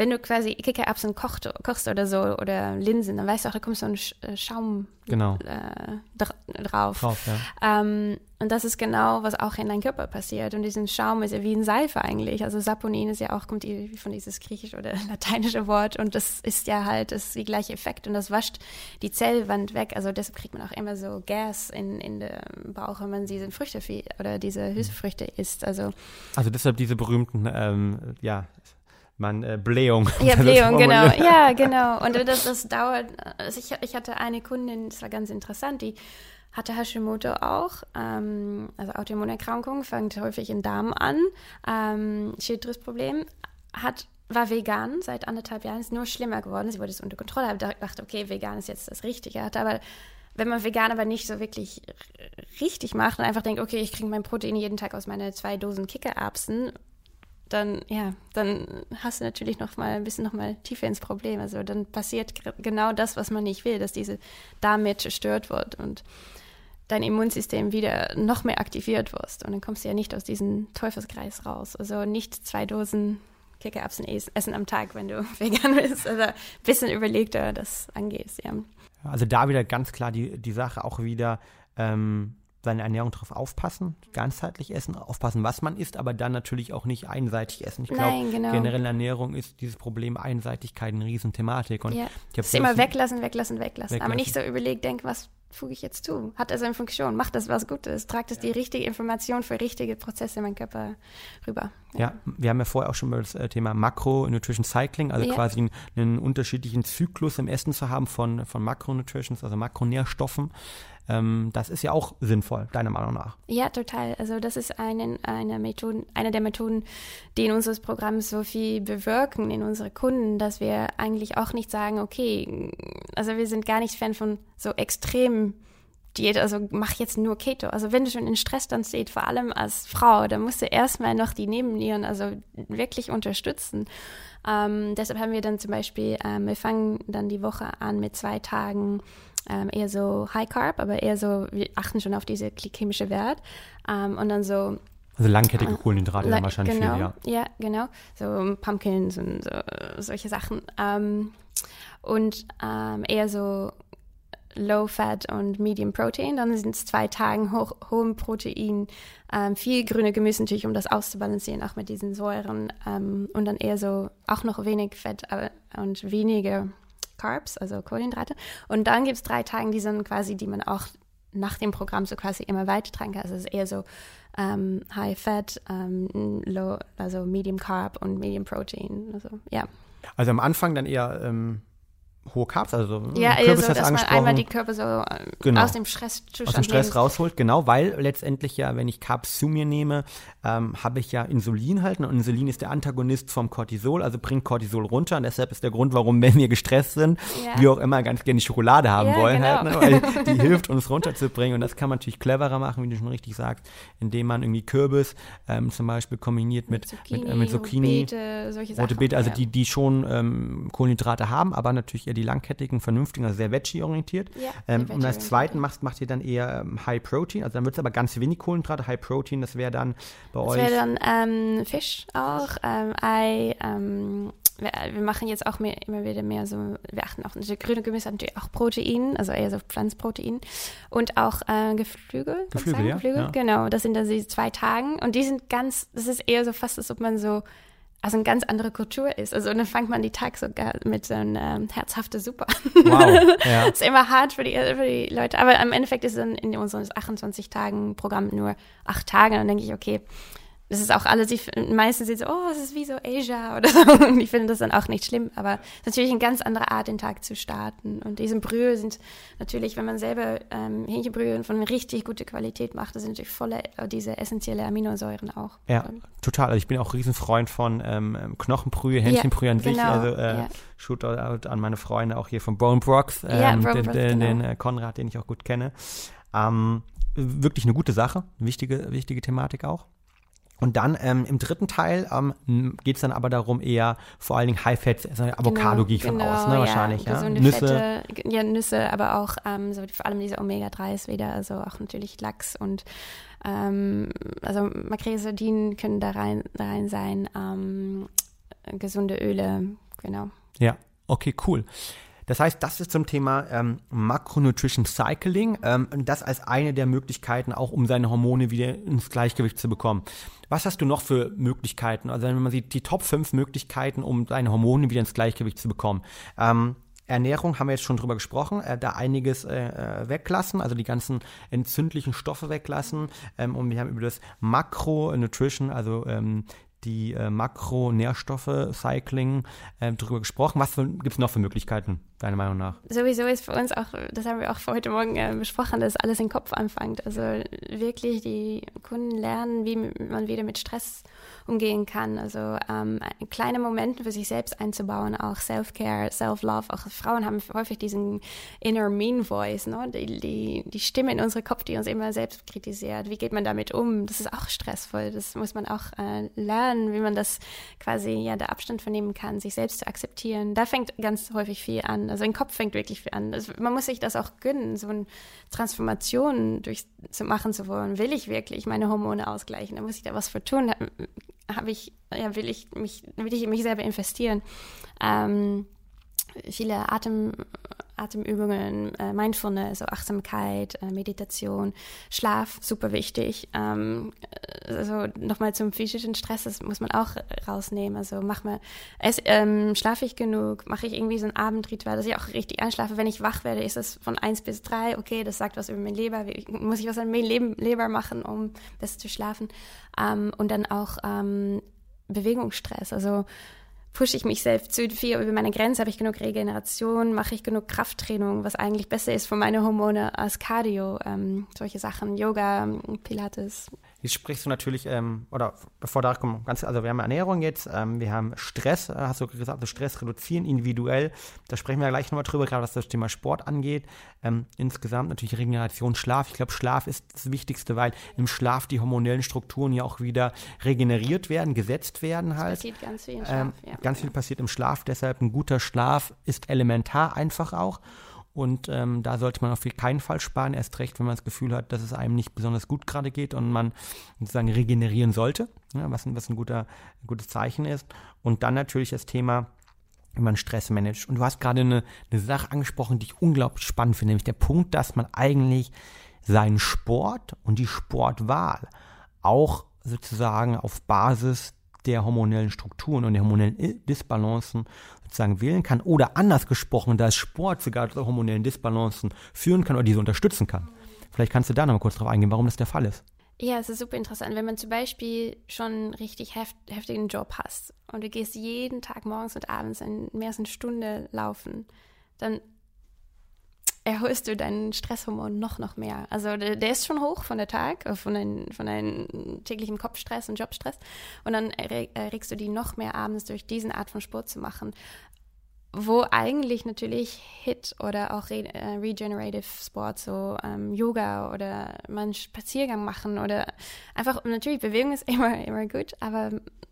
S3: wenn du quasi Kickererbsen kocht, kochst oder so oder Linsen, dann weißt du auch, da kommt so ein äh, Schaum
S1: genau.
S3: äh, drauf.
S1: drauf ja.
S3: ähm, und das ist genau, was auch in deinem Körper passiert. Und diesen Schaum ist ja wie ein Seife eigentlich. Also Saponin ist ja auch, kommt von dieses griechisch oder lateinische Wort. Und das ist ja halt das die gleiche Effekt. Und das wascht die Zellwand weg. Also deshalb kriegt man auch immer so Gas in, in den Bauch, wenn man diese Früchte oder diese Hülsefrüchte isst. Also,
S1: also deshalb diese berühmten, ähm, ja, man äh, Blähung.
S3: Ja, Blähung, genau. Ja, genau. Und das, das dauert. Also ich, ich hatte eine Kundin, das war ganz interessant, die hatte Hashimoto auch, ähm, also Autoimmunerkrankung, fängt häufig im Darm an, ähm, Schilddrüsproblem, hat war vegan seit anderthalb Jahren, ist nur schlimmer geworden. Sie wollte es unter Kontrolle haben, dachte, okay, vegan ist jetzt das Richtige, hatte aber wenn man vegan aber nicht so wirklich richtig macht und einfach denkt, okay, ich kriege mein Protein jeden Tag aus meinen zwei Dosen Kickererbsen, dann, ja, dann hast du natürlich noch mal ein bisschen noch mal tiefer ins Problem. Also dann passiert genau das, was man nicht will, dass diese damit zerstört wird und dein Immunsystem wieder noch mehr aktiviert wirst. Und dann kommst du ja nicht aus diesem Teufelskreis raus. Also nicht zwei Dosen Kickererbsen essen am Tag, wenn du vegan bist. Also ein bisschen überlegter das angehst, ja.
S1: Also da wieder ganz klar die, die Sache auch wieder, ähm, seine Ernährung darauf aufpassen, ganzheitlich essen, aufpassen, was man isst, aber dann natürlich auch nicht einseitig essen. Ich glaube, genau. generell Ernährung ist dieses Problem Einseitigkeit eine Riesenthematik. Und
S3: ja. ich es immer weglassen, weglassen, weglassen, weglassen, aber nicht so überlegt, denk, was tue ich jetzt zu? Hat er seine Funktion? Macht das was Gutes? Tragt es ja. die richtige Information für richtige Prozesse in meinen Körper rüber?
S1: Ja. ja. wir haben ja vorher auch schon über das äh, Thema Makro-Nutrition Cycling, also ja. quasi einen, einen, unterschiedlichen Zyklus im Essen zu haben von, von Makronutritions, also Makronährstoffen. Ähm, das ist ja auch sinnvoll, deiner Meinung nach.
S3: Ja, total. Also das ist eine, eine, Methode, eine der Methoden, die in unseres Programms so viel bewirken in unsere Kunden, dass wir eigentlich auch nicht sagen, okay, also wir sind gar nicht Fan von so extremen Diät, also mach jetzt nur Keto. Also wenn du schon in Stress dann steht, vor allem als Frau, dann musst du erstmal noch die Nebennieren also wirklich unterstützen. Ähm, deshalb haben wir dann zum Beispiel, ähm, wir fangen dann die Woche an mit zwei Tagen ähm, eher so High Carb, aber eher so, wir achten schon auf diese chemische Wert. Ähm, und dann so
S1: also langkettige äh, Kohlenhydrate äh, dann wahrscheinlich
S3: genau,
S1: viel, ja.
S3: Ja, genau. So Pumpkins und so, solche Sachen. Ähm, und ähm, eher so Low Fat und Medium Protein. Dann sind es zwei Tagen hoch, hohem Protein, ähm, viel grüne Gemüse natürlich, um das auszubalancieren, auch mit diesen Säuren. Ähm, und dann eher so auch noch wenig Fett aber, und weniger Carbs, also Kohlenhydrate. Und dann gibt es drei Tage, die sind quasi, die man auch nach dem Programm so quasi immer weiter tragen kann. Also es ist eher so ähm, High Fat, ähm, Low, also Medium Carb und Medium Protein. Also ja.
S1: Also am Anfang dann eher ähm, hohe Carbs, also
S3: ja, Kürbis also, dass man einmal die so äh, genau. aus dem Stresszustand
S1: aus dem Stress rausholt, genau, weil letztendlich ja, wenn ich Carbs zu mir nehme, ähm, habe ich ja Insulin halt und Insulin ist der Antagonist vom Cortisol, also bringt Cortisol runter und deshalb ist der Grund, warum wenn wir gestresst sind, ja. wir auch immer ganz gerne Schokolade haben ja, wollen genau. halt, ne? weil die hilft uns runterzubringen und das kann man natürlich cleverer machen, wie du schon richtig sagst, indem man irgendwie Kürbis ähm, zum Beispiel kombiniert mit, mit Zucchini, mit, äh, mit Zucchini Beete, solche Sachen, rote Beete, also ja. die, die schon ähm, Kohlenhydrate haben, aber natürlich eher die langkettigen, vernünftigen, also sehr Veggie-orientiert. Ja, ähm, und als zweiten machst, macht ihr dann eher ähm, High Protein, also dann wird es aber ganz wenig Kohlenhydrate. High Protein, das wäre dann bei
S3: das
S1: euch.
S3: Das wäre dann ähm, Fisch auch, ähm, Ei, ähm, wir, machen jetzt auch mehr, immer wieder mehr so, wir achten auch, also grüne Gemüse hat natürlich auch Protein, also eher so Pflanzprotein und auch äh, Geflügel.
S1: Geflügel, ja,
S3: Geflügel, ja. genau. Das sind dann diese zwei Tagen und die sind ganz, das ist eher so fast, als ob man so also eine ganz andere Kultur ist. Also und dann fängt man die Tag sogar mit so einer ähm, herzhafte Suppe an. Wow, ja. ist immer hart für die, für die Leute. Aber im Endeffekt ist dann in unserem 28 Tagen Programm nur acht Tage. Und dann denke ich, okay, das ist auch alles, die meisten sind so, oh, es ist wie so Asia oder so. Und ich finde das dann auch nicht schlimm. Aber es ist natürlich eine ganz andere Art, den Tag zu starten. Und diese Brühe sind natürlich, wenn man selber ähm, Hähnchenbrühe von richtig guter Qualität macht, das sind natürlich voller äh, diese essentielle Aminosäuren auch.
S1: Ja, total. Also ich bin auch Riesenfreund von ähm, Knochenbrühe, Hähnchenbrühe ja, an sich. Genau, also äh, ja. Shootout an meine Freunde auch hier von Bone Brocks, ähm, ja, Bone den, Brock, den, genau. den äh, Konrad, den ich auch gut kenne. Ähm, wirklich eine gute Sache, wichtige, wichtige Thematik auch. Und dann ähm, im dritten Teil ähm, geht es dann aber darum, eher vor allen Dingen High-Fat, also Avocado genau, gehe ich genau, von aus, ne, ja, wahrscheinlich. Ja.
S3: Nüsse. Fette, ja, Nüsse, aber auch ähm, so vor allem diese Omega-3s wieder, also auch natürlich Lachs und ähm, also Makrele, Sardinen können da rein, da rein sein, ähm, gesunde Öle, genau.
S1: Ja, okay, cool. Das heißt, das ist zum Thema ähm, Macronutrition Cycling. Ähm, das als eine der Möglichkeiten, auch um seine Hormone wieder ins Gleichgewicht zu bekommen. Was hast du noch für Möglichkeiten? Also wenn man sieht, die Top 5 Möglichkeiten, um deine Hormone wieder ins Gleichgewicht zu bekommen. Ähm, Ernährung haben wir jetzt schon drüber gesprochen, äh, da einiges äh, äh weglassen, also die ganzen entzündlichen Stoffe weglassen. Ähm, und wir haben über das Makronutrition, also ähm, die äh, Makronährstoffe, Cycling, äh, darüber gesprochen. Was gibt es noch für Möglichkeiten? Deiner Meinung nach?
S3: Sowieso ist für uns auch, das haben wir auch für heute Morgen äh, besprochen, dass alles im Kopf anfängt. Also wirklich die Kunden lernen, wie man wieder mit Stress umgehen kann. Also ähm, kleine Momente für sich selbst einzubauen, auch Self-Care, Self-Love. Auch Frauen haben häufig diesen inner mean voice, ne? die, die, die Stimme in unserem Kopf, die uns immer selbst kritisiert. Wie geht man damit um? Das ist auch stressvoll. Das muss man auch äh, lernen, wie man das quasi ja der Abstand vernehmen kann, sich selbst zu akzeptieren. Da fängt ganz häufig viel an. Also im Kopf fängt wirklich an. Also man muss sich das auch gönnen, so eine Transformation durch zu machen zu wollen. Will ich wirklich meine Hormone ausgleichen? Da muss ich da was für tun habe ich, ja, will ich mich, will ich mich selber investieren. Ähm, viele Atem, Atemübungen, äh, Mindfulness, also Achtsamkeit, äh, Meditation, Schlaf, super wichtig. Ähm, also nochmal zum physischen Stress, das muss man auch rausnehmen. Also mach mal, es, ähm, schlafe ich genug, mache ich irgendwie so ein Abendritual, dass ich auch richtig einschlafe. Wenn ich wach werde, ist das von eins bis drei, okay, das sagt was über mein Leber, muss ich was an Leben, Leber machen, um besser zu schlafen. Ähm, und dann auch ähm, Bewegungsstress, also pushe ich mich selbst zu viel über meine Grenze, habe ich genug Regeneration, mache ich genug Krafttraining, was eigentlich besser ist für meine Hormone als Cardio, ähm, solche Sachen, Yoga, Pilates.
S1: Jetzt sprichst du natürlich, ähm, oder bevor da kommen, ganz, also wir haben Ernährung jetzt, ähm, wir haben Stress, äh, hast du gesagt, also Stress reduzieren individuell. Da sprechen wir gleich nochmal drüber, gerade was das Thema Sport angeht. Ähm, insgesamt natürlich Regeneration, Schlaf. Ich glaube, Schlaf ist das Wichtigste, weil im Schlaf die hormonellen Strukturen ja auch wieder regeneriert werden, gesetzt werden halt. Es passiert ganz viel im Schlaf, ähm, ja. Ganz viel passiert im Schlaf, deshalb ein guter Schlaf ist elementar einfach auch. Und ähm, da sollte man auf keinen Fall sparen, erst recht, wenn man das Gefühl hat, dass es einem nicht besonders gut gerade geht und man sozusagen regenerieren sollte, ja, was, was ein, guter, ein gutes Zeichen ist. Und dann natürlich das Thema, wie man Stress managt. Und du hast gerade eine, eine Sache angesprochen, die ich unglaublich spannend finde, nämlich der Punkt, dass man eigentlich seinen Sport und die Sportwahl auch sozusagen auf Basis der hormonellen Strukturen und der hormonellen Disbalancen sozusagen wählen kann oder anders gesprochen, dass Sport sogar zu hormonellen Disbalancen führen kann oder diese unterstützen kann. Vielleicht kannst du da noch mal kurz drauf eingehen, warum das der Fall ist.
S3: Ja, es ist super interessant. Wenn man zum Beispiel schon einen richtig heft, heftigen Job hast und du gehst jeden Tag morgens und abends in mehr als eine Stunde laufen, dann erhöhst du deinen Stresshormon noch, noch mehr. Also der, der ist schon hoch von der Tag, äh, von deinem von dein täglichen Kopfstress und Jobstress. Und dann erregst du die noch mehr abends durch diesen Art von Sport zu machen. Wo eigentlich natürlich Hit oder auch Re äh, Regenerative Sport, so ähm, Yoga oder mal einen Spaziergang machen oder einfach, natürlich Bewegung ist immer, immer gut, aber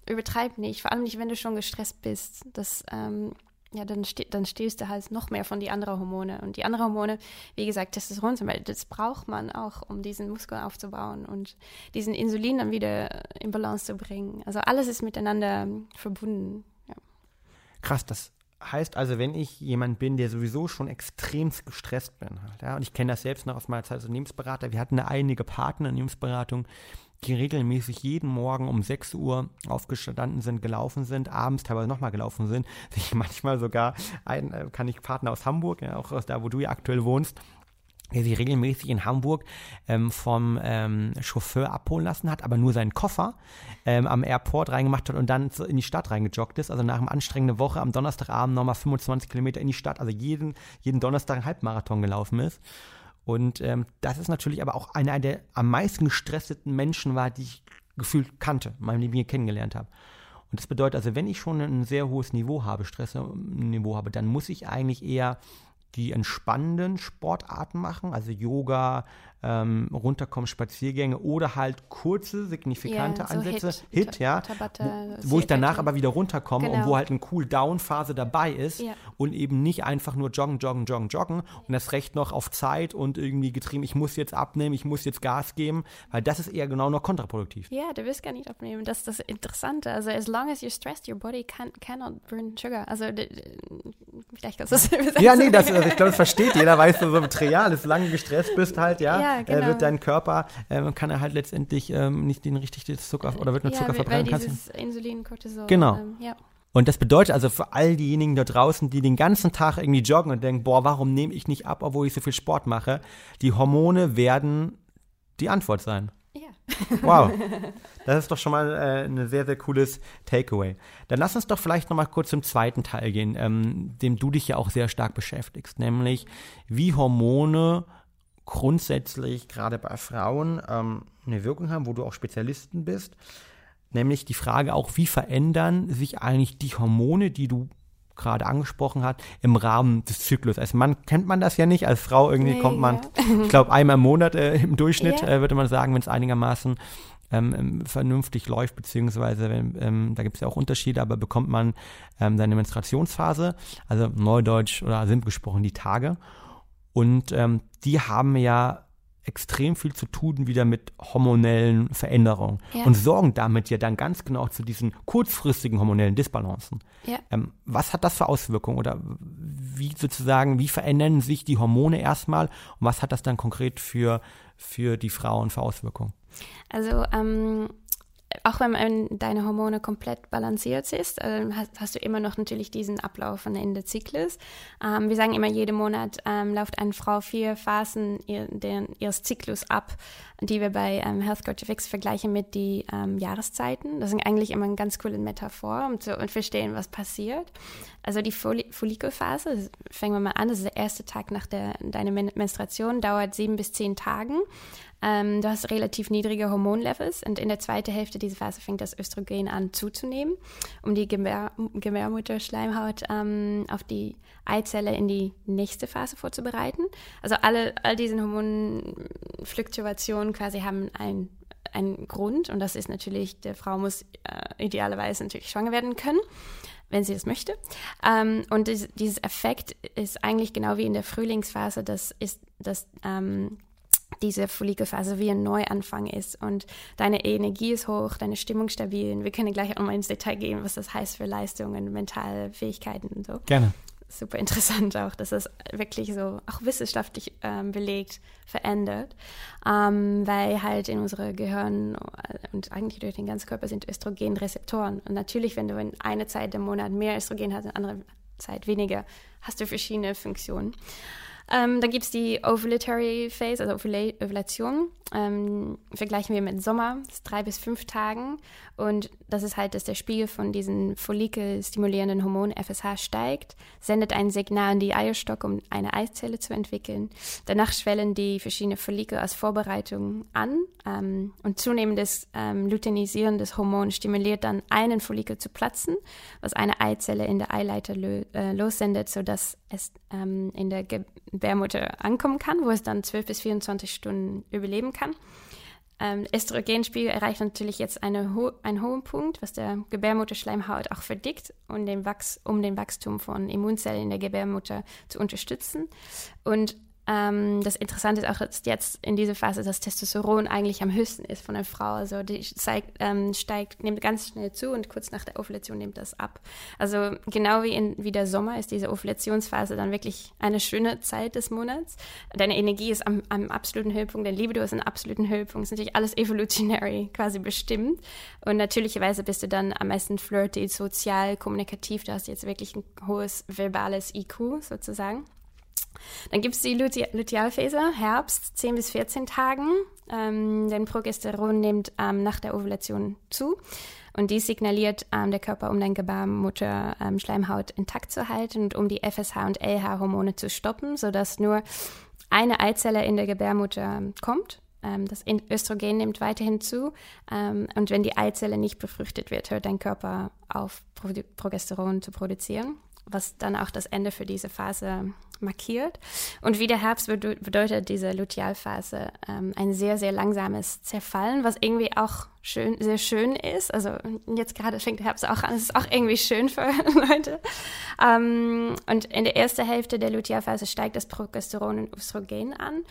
S3: übertreib nicht, vor allem nicht, wenn du schon gestresst bist. Das ähm, ja, dann, ste dann stehst du halt noch mehr von die anderen Hormone. Und die anderen Hormone, wie gesagt, Testosteron zum Beispiel, das braucht man auch, um diesen Muskel aufzubauen und diesen Insulin dann wieder in Balance zu bringen. Also alles ist miteinander verbunden. Ja.
S1: Krass, das heißt also, wenn ich jemand bin, der sowieso schon extrem gestresst bin, halt, ja, und ich kenne das selbst noch aus meiner Zeit als Unternehmensberater, wir hatten einige Partner in Unternehmensberatung, die regelmäßig jeden Morgen um 6 Uhr aufgestanden sind, gelaufen sind, abends teilweise nochmal gelaufen sind, sich manchmal sogar, ein, äh, kann ich Partner aus Hamburg, ja, auch aus da, wo du ja aktuell wohnst, der sich regelmäßig in Hamburg ähm, vom ähm, Chauffeur abholen lassen hat, aber nur seinen Koffer ähm, am Airport reingemacht hat und dann in die Stadt reingejoggt ist. Also nach einer anstrengenden Woche am Donnerstagabend nochmal 25 Kilometer in die Stadt, also jeden, jeden Donnerstag einen Halbmarathon gelaufen ist. Und ähm, das ist natürlich aber auch einer der am meisten gestressten Menschen war, die ich gefühlt kannte, meinem Leben hier kennengelernt habe. Und das bedeutet also, wenn ich schon ein sehr hohes Niveau habe, Stressniveau habe, dann muss ich eigentlich eher die entspannenden Sportarten machen, also Yoga, ähm, runterkommen, Spaziergänge oder halt kurze, signifikante ja, so Ansätze, Hit, Hit ja, Tabata, wo, wo ich danach aber wieder runterkomme genau. und wo halt eine Cool-Down-Phase dabei ist ja. und eben nicht einfach nur joggen, joggen, joggen, joggen und das Recht noch auf Zeit und irgendwie getrieben, ich muss jetzt abnehmen, ich muss jetzt Gas geben, weil das ist eher genau noch kontraproduktiv.
S3: Ja, du willst gar nicht abnehmen, das ist das Interessante. Also as long as you're stressed, your body can, cannot burn sugar. Also vielleicht kannst du das.
S1: Ja, nee, das, also ich glaube, das versteht jeder, weißt du, so Material ist, lange gestresst bist halt, ja, ja ja, genau. äh, wird dein Körper, äh, kann er halt letztendlich ähm, nicht den richtigen Zucker oder wird nur ja, Zucker verbrennen. Weil dieses
S3: Insulin, Cortisol.
S1: Genau. Ähm, ja. Und das bedeutet also für all diejenigen da draußen, die den ganzen Tag irgendwie joggen und denken, boah, warum nehme ich nicht ab, obwohl ich so viel Sport mache, die Hormone werden die Antwort sein.
S3: Ja.
S1: Wow, das ist doch schon mal äh, ein sehr, sehr cooles Takeaway. Dann lass uns doch vielleicht noch mal kurz zum zweiten Teil gehen, ähm, dem du dich ja auch sehr stark beschäftigst, nämlich wie Hormone grundsätzlich gerade bei Frauen ähm, eine Wirkung haben, wo du auch Spezialisten bist. Nämlich die Frage auch, wie verändern sich eigentlich die Hormone, die du gerade angesprochen hast, im Rahmen des Zyklus. Als Mann kennt man das ja nicht, als Frau irgendwie
S3: Nee,
S1: kommt man,
S3: ja.
S1: ich glaube, einmal im Monat äh, im Durchschnitt,
S3: Ja.
S1: äh, würde man sagen, wenn es einigermaßen ähm, ähm, vernünftig läuft, beziehungsweise ähm, da gibt es ja auch Unterschiede, aber bekommt man ähm, seine Menstruationsphase, also Neudeutsch oder simpel gesprochen die Tage. Und ähm, die haben ja extrem viel zu tun wieder mit hormonellen Veränderungen
S3: Ja.
S1: und sorgen damit ja dann ganz genau zu diesen kurzfristigen hormonellen Disbalancen.
S3: Ja.
S1: Ähm, was hat das für Auswirkungen oder wie sozusagen, wie verändern sich die Hormone erstmal und was hat das dann konkret für, für die Frauen für Auswirkungen?
S3: Also ähm, auch wenn deine Hormone komplett balanciert ist, ähm, hast, hast du immer noch natürlich diesen Ablauf von Ende Zyklus. Ähm, wir sagen immer, jeden Monat ähm, läuft eine Frau vier Phasen ihr, den, ihres Zyklus ab, die wir bei ähm, Health Coach Fix vergleichen mit die ähm, Jahreszeiten. Das ist eigentlich immer eine ganz coole Metaphor, um zu um verstehen, was passiert. Also die Folli Follikelphase, fangen wir mal an, das ist der erste Tag nach der, deiner Men Menstruation, dauert sieben bis zehn Tagen. Ähm, du hast relativ niedrige Hormonlevels und in der zweiten Hälfte dieser Phase fängt das Östrogen an zuzunehmen, um die Gebär Gebärmutterschleimhaut ähm, auf die Eizelle in die nächste Phase vorzubereiten. Also alle, all diese Hormonfluktuationen quasi haben ein einen Grund und das ist natürlich, der Frau muss äh, idealerweise natürlich schwanger werden können, wenn sie das möchte. Ähm, und dies, dieses Effekt ist eigentlich genau wie in der Frühlingsphase, das ist, dass ähm, diese Follikelphase wie ein Neuanfang ist und deine Energie ist hoch, deine Stimmung stabil. Und wir können gleich auch mal ins Detail gehen, was das heißt für Leistungen, mentale Fähigkeiten und so
S1: Gerne.
S3: super interessant auch, dass es wirklich so auch wissenschaftlich ähm, belegt verändert, ähm, weil halt in unserem Gehirn und eigentlich durch den ganzen Körper sind Östrogenrezeptoren. Und natürlich, wenn du in einer Zeit im Monat mehr Östrogen hast, in einer anderen Zeit weniger, hast du verschiedene Funktionen. Ähm, dann gibt es die Ovulatory Phase, also Ovula Ovulation. Ähm, vergleichen wir mit Sommer, ist drei bis fünf Tagen. Und das ist halt, dass der Spiegel von diesen follikelstimulierenden Hormon FSH steigt, sendet ein Signal an die Eierstock, um eine Eizelle zu entwickeln. Danach schwellen die verschiedenen Follikel als Vorbereitung an. Ähm, und zunehmendes ähm, luteinisierendes Hormon stimuliert dann einen Follikel zu platzen, was eine Eizelle in der Eileiter äh, lossendet, sodass es ähm, in der Gebärmutter ankommen kann, wo es dann 12 bis 24 Stunden überleben kann. Ähm, Östrogenspiegel erreicht natürlich jetzt eine ho einen hohen Punkt, was der Gebärmutterschleimhaut auch verdickt, um den, Wachs um den Wachstum von Immunzellen in der Gebärmutter zu unterstützen. Und ähm, das Interessante ist auch, dass jetzt in dieser Phase das Testosteron eigentlich am höchsten ist von einer Frau. Also die zeigt, ähm, steigt, nimmt ganz schnell zu und kurz nach der Ovulation nimmt das ab. Also genau wie, in, wie der Sommer ist diese Ovulationsphase dann wirklich eine schöne Zeit des Monats. Deine Energie ist am, am absoluten Höhepunkt, dein Libido ist am absoluten Höhepunkt. Es ist natürlich alles evolutionary quasi bestimmt. Und natürlicherweise bist du dann am meisten flirty, sozial, kommunikativ. Du hast jetzt wirklich ein hohes verbales IQ sozusagen. Dann gibt es die Luteal Lutealphase, Herbst, 10 bis 14 Tagen. Ähm, denn Progesteron nimmt ähm, nach der Ovulation zu. Und dies signaliert ähm, der Körper, um deine Gebärmutter-Schleimhaut intakt zu halten und um die FSH- und LH-Hormone zu stoppen, sodass nur eine Eizelle in der Gebärmutter kommt. Ähm, das Östrogen nimmt weiterhin zu. Ähm, und wenn die Eizelle nicht befruchtet wird, hört dein Körper auf, Progesteron zu produzieren was dann auch das Ende für diese Phase markiert. Und wie der Herbst bedeutet diese Lutealphase ähm, ein sehr, sehr langsames Zerfallen, was irgendwie auch schön, sehr schön ist. Also jetzt gerade fängt der Herbst auch an, es ist auch irgendwie schön für Leute. Ähm, und in der ersten Hälfte der Lutealphase steigt das Progesteron und Östrogen an.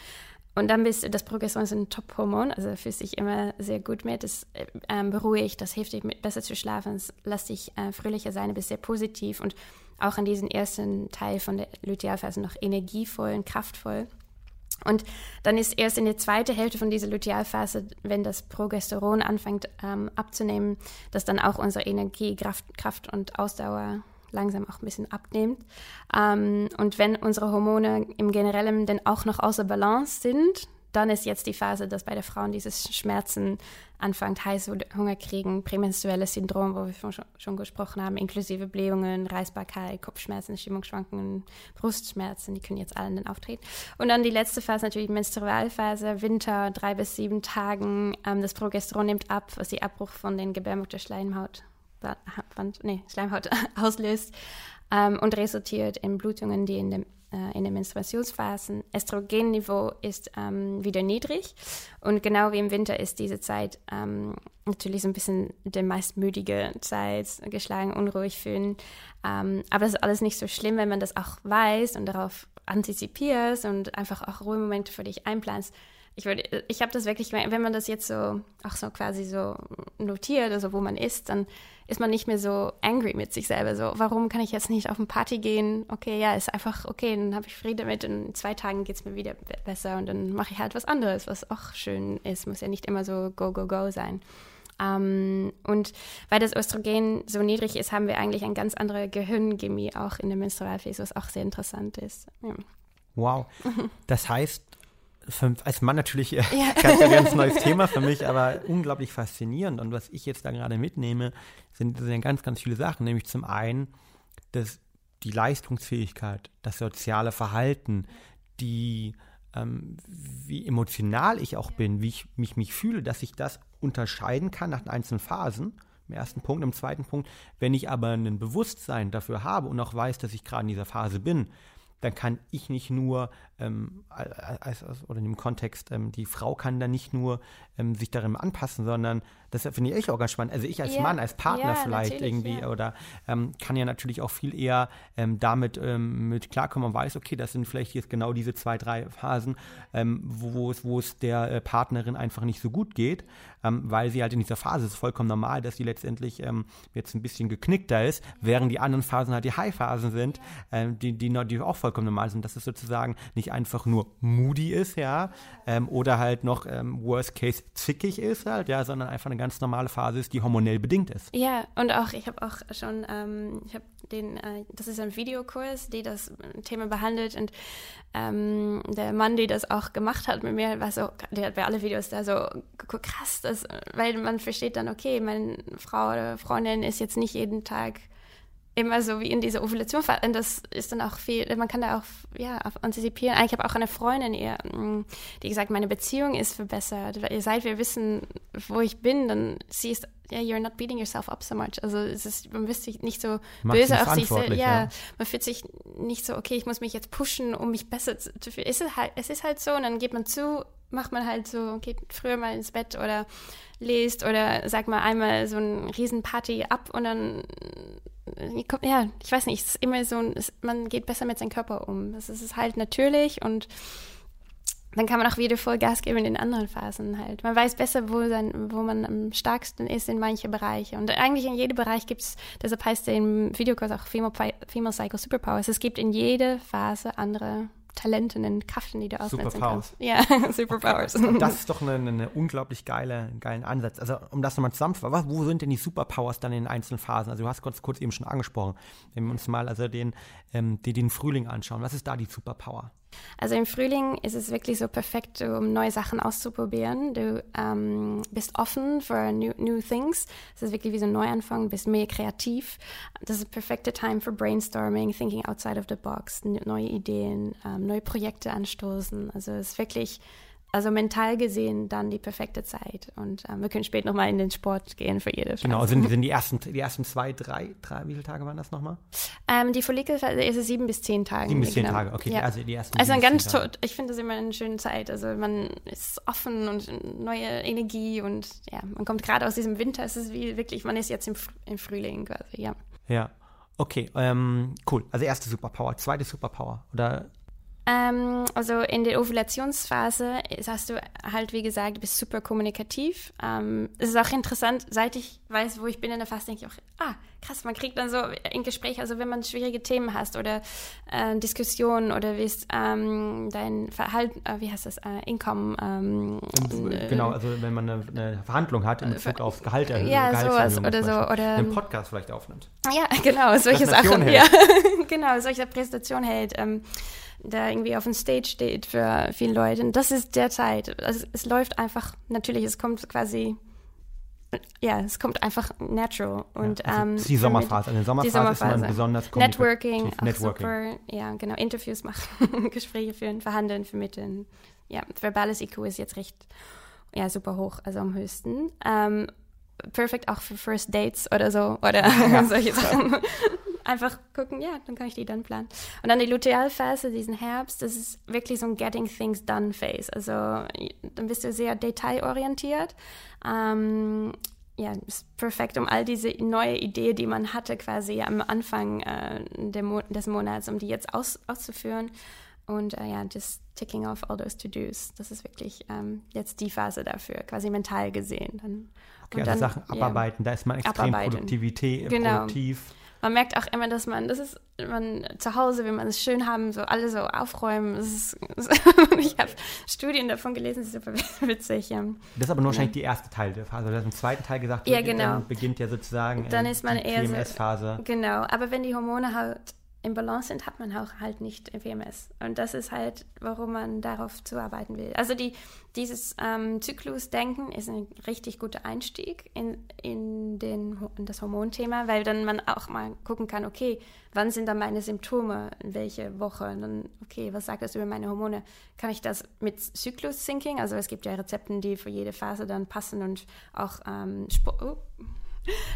S3: Und dann bist das Progesteron ist ein Top-Hormon, also fühlt sich immer sehr gut mit. Das ähm, beruhigt, das hilft dir besser zu schlafen, es lässt dich äh, fröhlicher sein, du bist sehr positiv und auch in diesem ersten Teil von der Lutealphase noch energievoll und kraftvoll. Und dann ist erst in der zweiten Hälfte von dieser Lutealphase, wenn das Progesteron anfängt ähm, abzunehmen, dass dann auch unsere Energie, Kraft, Kraft und Ausdauer langsam auch ein bisschen abnimmt. Ähm, und wenn unsere Hormone im Generellen dann auch noch außer Balance sind, dann ist jetzt die Phase, dass bei der Frauen dieses Schmerzen anfängt, Heißhunger kriegen, prämenstruelles Syndrom, wo wir schon, schon gesprochen haben, inklusive Blähungen, Reisbarkeit, Kopfschmerzen, Stimmungsschwankungen, Brustschmerzen, die können jetzt alle dann auftreten. Und dann die letzte Phase, natürlich Menstrualphase, Winter, drei bis sieben Tagen, ähm, das Progesteron nimmt ab, was die Abbruch von den Gebärmutterschleimhaut nee, Schleimhaut auslöst ähm, und resultiert in Blutungen, die in dem in den Menstruationsphasen. Östrogenniveau ist ähm, wieder niedrig und genau wie im Winter ist diese Zeit ähm, natürlich so ein bisschen die meist müdige Zeit, geschlagen, unruhig fühlen. Ähm, aber das ist alles nicht so schlimm, wenn man das auch weiß und darauf antizipierst und einfach auch Ruhemomente für dich einplanst ich würde, ich habe das wirklich, wenn man das jetzt so, auch so quasi so notiert, also wo man ist, dann ist man nicht mehr so angry mit sich selber. So, warum kann ich jetzt nicht auf eine Party gehen? Okay, ja, ist einfach okay, dann habe ich Friede damit. In zwei Tagen geht es mir wieder besser und dann mache ich halt was anderes, was auch schön ist. Muss ja nicht immer so go, go, go sein. Ähm, und weil das Östrogen so niedrig ist, haben wir eigentlich eine ganz andere Gehirnchemie auch in der Menstrualphase, was auch sehr interessant ist. Ja.
S1: Wow. Das heißt, für, als Mann natürlich äh, ja. ganz, ganz neues Thema für mich, aber unglaublich faszinierend. Und was ich jetzt da gerade mitnehme, sind, sind ganz, ganz viele Sachen. Nämlich zum einen das, die Leistungsfähigkeit, das soziale Verhalten, die, ähm, wie emotional ich auch bin, wie ich mich, mich fühle, dass ich das unterscheiden kann nach den einzelnen Phasen. Im ersten Punkt. Im zweiten Punkt, wenn ich aber ein Bewusstsein dafür habe und auch weiß, dass ich gerade in dieser Phase bin, dann kann ich nicht nur, ähm, als, oder in dem Kontext, ähm, die Frau kann dann nicht nur ähm, sich darin anpassen, sondern das finde ich auch ganz spannend. Also ich als ja, Mann, als Partner ja, vielleicht irgendwie ja. oder ähm, kann ja natürlich auch viel eher ähm, damit ähm, mit klarkommen und weiß, okay, das sind vielleicht jetzt genau diese zwei, drei Phasen, wo, es, wo es der äh, Partnerin einfach nicht so gut geht, weil sie halt in dieser Phase ist vollkommen normal, dass sie letztendlich jetzt ein bisschen geknickter ist, während die anderen Phasen halt die High-Phasen sind, die, die, die auch vollkommen normal sind, dass es sozusagen nicht einfach nur moody ist, ja, oder halt noch worst case zickig ist halt, ja, sondern einfach eine ganz normale Phase ist, die hormonell bedingt ist.
S3: Ja, und auch, ich habe auch schon, ähm, ich habe den, äh, das ist ein Videokurs, die das Thema behandelt und ähm, der Mann, der das auch gemacht hat mit mir, war so, der hat bei alle Videos da so krass, das, weil man versteht dann, okay, meine Frau oder Freundin ist jetzt nicht jeden Tag immer so wie in dieser Ovulation. Und das ist dann auch viel, man kann da auch ja, antizipieren. Ich habe auch eine Freundin, ihr, mm, die gesagt, meine Beziehung ist verbessert. Seit wir wissen, wo ich bin, dann siehst ja, yeah, you're not beating yourself up so much. Also es ist, man fühlt sich nicht so Macht böse auf sich selbst. Ja, ja, man fühlt sich nicht so, okay, ich muss mich jetzt pushen, um mich besser zu fühlen. Es ist halt, es ist halt so und dann geht man zu, macht man halt so, geht früher mal ins Bett oder liest oder sagt mal einmal so ein Riesenparty ab und dann ja, ich weiß nicht, es ist immer so, man geht besser mit seinem Körper um. Es ist halt natürlich und dann kann man auch wieder voll Gas geben in den anderen Phasen halt. Man weiß besser, wo, sein, wo man am stärksten ist in manche Bereiche. Und eigentlich in jedem Bereich gibt es, deshalb heißt der im Videokurs auch Female, Female Cycle Superpowers. Es gibt in jeder Phase andere Talente, einen Kraften, die du ausnutzen
S1: Superpowers.
S3: kannst. Ja, Superpowers.
S1: Okay. Das ist doch ein eine unglaublich geile, geilen Ansatz. Also um das nochmal zusammenzufassen, wo sind denn die Superpowers dann in den einzelnen Phasen? Also du hast kurz, kurz eben schon angesprochen. Wenn wir uns mal also den, ähm, den, den Frühling anschauen, was ist da die Superpower?
S3: Also im Frühling ist es wirklich so perfekt, um neue Sachen auszuprobieren. Du ähm, bist offen für new, new things. Es ist wirklich wie so ein Neuanfang, bist mehr kreativ. Das ist perfekte Time für Brainstorming, thinking outside of the box, neue Ideen, ähm, neue Projekte anstoßen. Also es ist wirklich also mental gesehen dann die perfekte Zeit. Und ähm, wir können später nochmal in den Sport gehen für jede
S1: Phase. Genau, sind, sind die, ersten, die ersten zwei, drei, drei, wie viele Tage waren das nochmal?
S3: Ähm, die Follikelphase ist es sieben bis zehn Tage.
S1: Sieben bis zehn genau. Tage, okay. Ja. Also die ersten
S3: Also ein ganz, ich finde das immer eine schöne Zeit. Also man ist offen und neue Energie und ja, man kommt gerade aus diesem Winter. Es ist wie wirklich, man ist jetzt im, im Frühling quasi, ja.
S1: Ja. Okay, ähm, cool. Also erste Superpower, zweite Superpower. Oder
S3: ähm, also in der Ovulationsphase hast du halt, wie gesagt, du bist super kommunikativ. Ähm, es ist auch interessant, seit ich weiß, wo ich bin in der Phase, denke ich auch, ah, krass, man kriegt dann so in Gespräch, also wenn man schwierige Themen hast oder äh, Diskussionen oder wie ist ähm, dein Verhalten, äh, wie heißt das, äh, Income. Ähm,
S1: äh, genau, also wenn man eine, eine Verhandlung hat in Bezug auf Gehalt erhöhen.
S3: Ja, sowas oder so. Oder
S1: einen Podcast vielleicht aufnimmt.
S3: Ja, genau, solche Sachen. Ja, genau, solche Präsentation hält. Ähm, da irgendwie auf dem Stage steht für viele Leute. Und das ist der Zeit. Also es läuft einfach, natürlich, es kommt quasi ja, es kommt einfach natural. Und,
S1: ja, also
S3: ähm,
S1: die Sommerphase. Eine Sommerphase,
S3: die Sommerphase.
S1: ist man besonders
S3: Networking,
S1: Networking.
S3: super. Ja, genau. Interviews machen, Gespräche führen, verhandeln, vermitteln. Ja, verbales IQ ist jetzt recht, ja, super hoch, also am höchsten. Ähm, perfekt auch für First Dates oder so oder ja. solche Sachen. Einfach gucken, ja, dann kann ich die dann planen. Und dann die Lutealphase, diesen Herbst, das ist wirklich so ein Getting Things Done Phase. Also dann bist du sehr detailorientiert. Ähm, ja, ist perfekt, um all diese neue Idee, die man hatte quasi am Anfang äh, Mo des Monats, um die jetzt aus auszuführen. Und äh, ja, just ticking off all those to-dos. Das ist wirklich ähm, jetzt die Phase dafür, quasi mental gesehen. Dann,
S1: okay, also dann, Sachen abarbeiten, ja, da ist man extrem Produktivität,
S3: genau. Man merkt auch immer, dass man, das ist, man zu Hause will man es schön haben, so alle so aufräumen. Ist, ich habe Studien davon gelesen, das ist super witzig. Ja.
S1: Das ist aber nur wahrscheinlich die erste Teil der Phase. Du hast im zweiten Teil gesagt,
S3: ja, genau.
S1: dann beginnt ja sozusagen
S3: dann ist man
S1: die
S3: eher
S1: PMS-Phase.
S3: So, genau, aber wenn die Hormone halt im Balance sind, hat man auch halt nicht PMS. Und das ist halt, warum man darauf zuarbeiten will. Also die, dieses ähm, Zyklusdenken ist ein richtig guter Einstieg in, in, den, in das Hormonthema, weil dann man auch mal gucken kann, okay, wann sind dann meine Symptome, in welche Woche? Und dann, okay, was sagt das über meine Hormone? Kann ich das mit Zyklus-Syncing, also es gibt ja Rezepten, die für jede Phase dann passen und auch ähm, Sport, oh,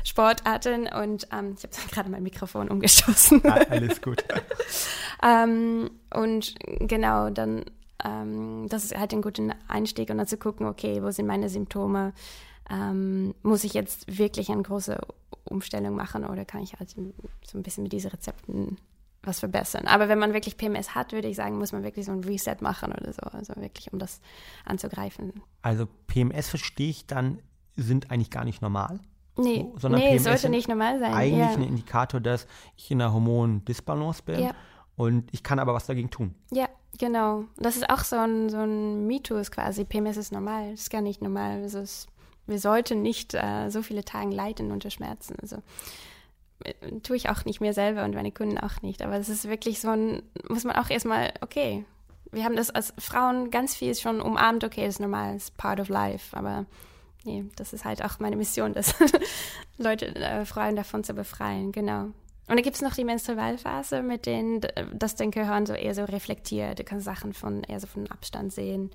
S3: Sportarten und ähm, ich habe gerade mein Mikrofon umgestoßen.
S1: Ah, alles gut.
S3: ähm, und genau, dann, ähm, das ist halt ein guter Einstieg und dann zu gucken, okay, wo sind meine Symptome? Ähm, muss ich jetzt wirklich eine große Umstellung machen oder kann ich halt so ein bisschen mit diesen Rezepten was verbessern. Aber wenn man wirklich PMS hat, würde ich sagen, muss man wirklich so ein Reset machen oder so, also wirklich, um das anzugreifen.
S1: Also PMS verstehe ich dann, sind eigentlich gar nicht normal?
S3: Nee, so, sondern nee PMS sollte nicht normal sein.
S1: Eigentlich
S3: ja.
S1: ein Indikator, dass ich in einer Hormondisbalance bin.
S3: Ja.
S1: Und ich kann aber was dagegen tun.
S3: Ja, genau. Das ist auch so ein, so ein Mythos quasi. PMS ist normal. Das ist gar nicht normal. Also es, wir sollten nicht äh, so viele Tage leiden unter Schmerzen. Also äh, tue ich auch nicht mehr selber und meine Kunden auch nicht. Aber es ist wirklich so ein, muss man auch erstmal, okay, wir haben das als Frauen ganz viel schon umarmt, okay, das ist normal, ist part of life. Aber nee, das ist halt auch meine Mission, dass Leute, äh, Frauen davon zu befreien, genau. Und dann gibt es noch die Menstrualphase, mit denen das den Gehirn so eher so reflektiert. Du kannst Sachen von eher so von Abstand sehen,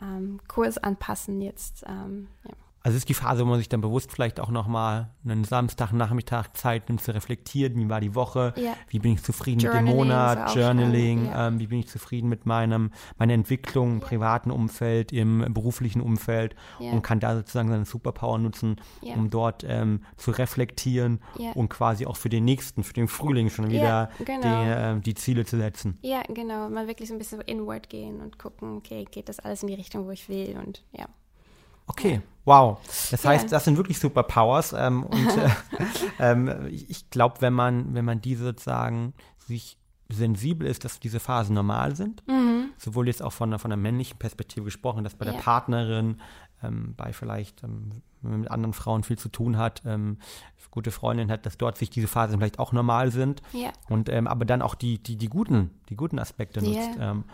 S3: ähm, Kurs anpassen jetzt. Ähm, ja.
S1: Also ist die Phase, wo man sich dann bewusst vielleicht auch nochmal einen Samstagnachmittag Zeit nimmt zu reflektieren, wie war die Woche,
S3: ja.
S1: wie bin ich zufrieden Journaling mit dem Monat, Journaling, ja. ähm, wie bin ich zufrieden mit meinem, meiner Entwicklung im ja. privaten Umfeld, im beruflichen Umfeld und kann da sozusagen seine Superpower nutzen, um dort ähm, zu reflektieren und quasi auch für den nächsten, für den Frühling schon wieder
S3: genau.
S1: die, äh, die, Ziele zu setzen.
S3: Ja, genau, mal wirklich so ein bisschen inward gehen und gucken, okay, geht das alles in die Richtung, wo ich will und ja.
S1: Okay, wow. Das heißt, das sind wirklich Superpowers. Ähm, und äh, ähm, ich glaube, wenn man, wenn man diese sozusagen sich sensibel ist, dass diese Phasen normal sind,
S3: mhm.
S1: sowohl jetzt auch von der, von der männlichen Perspektive gesprochen, dass bei der Partnerin, ähm, bei vielleicht, ähm, wenn man mit anderen Frauen viel zu tun hat, ähm, gute Freundin hat, dass dort sich diese Phasen vielleicht auch normal sind.
S3: Ja.
S1: Und ähm, aber dann auch die, die, die guten, die guten Aspekte nutzt.
S3: Yeah
S1: ähm,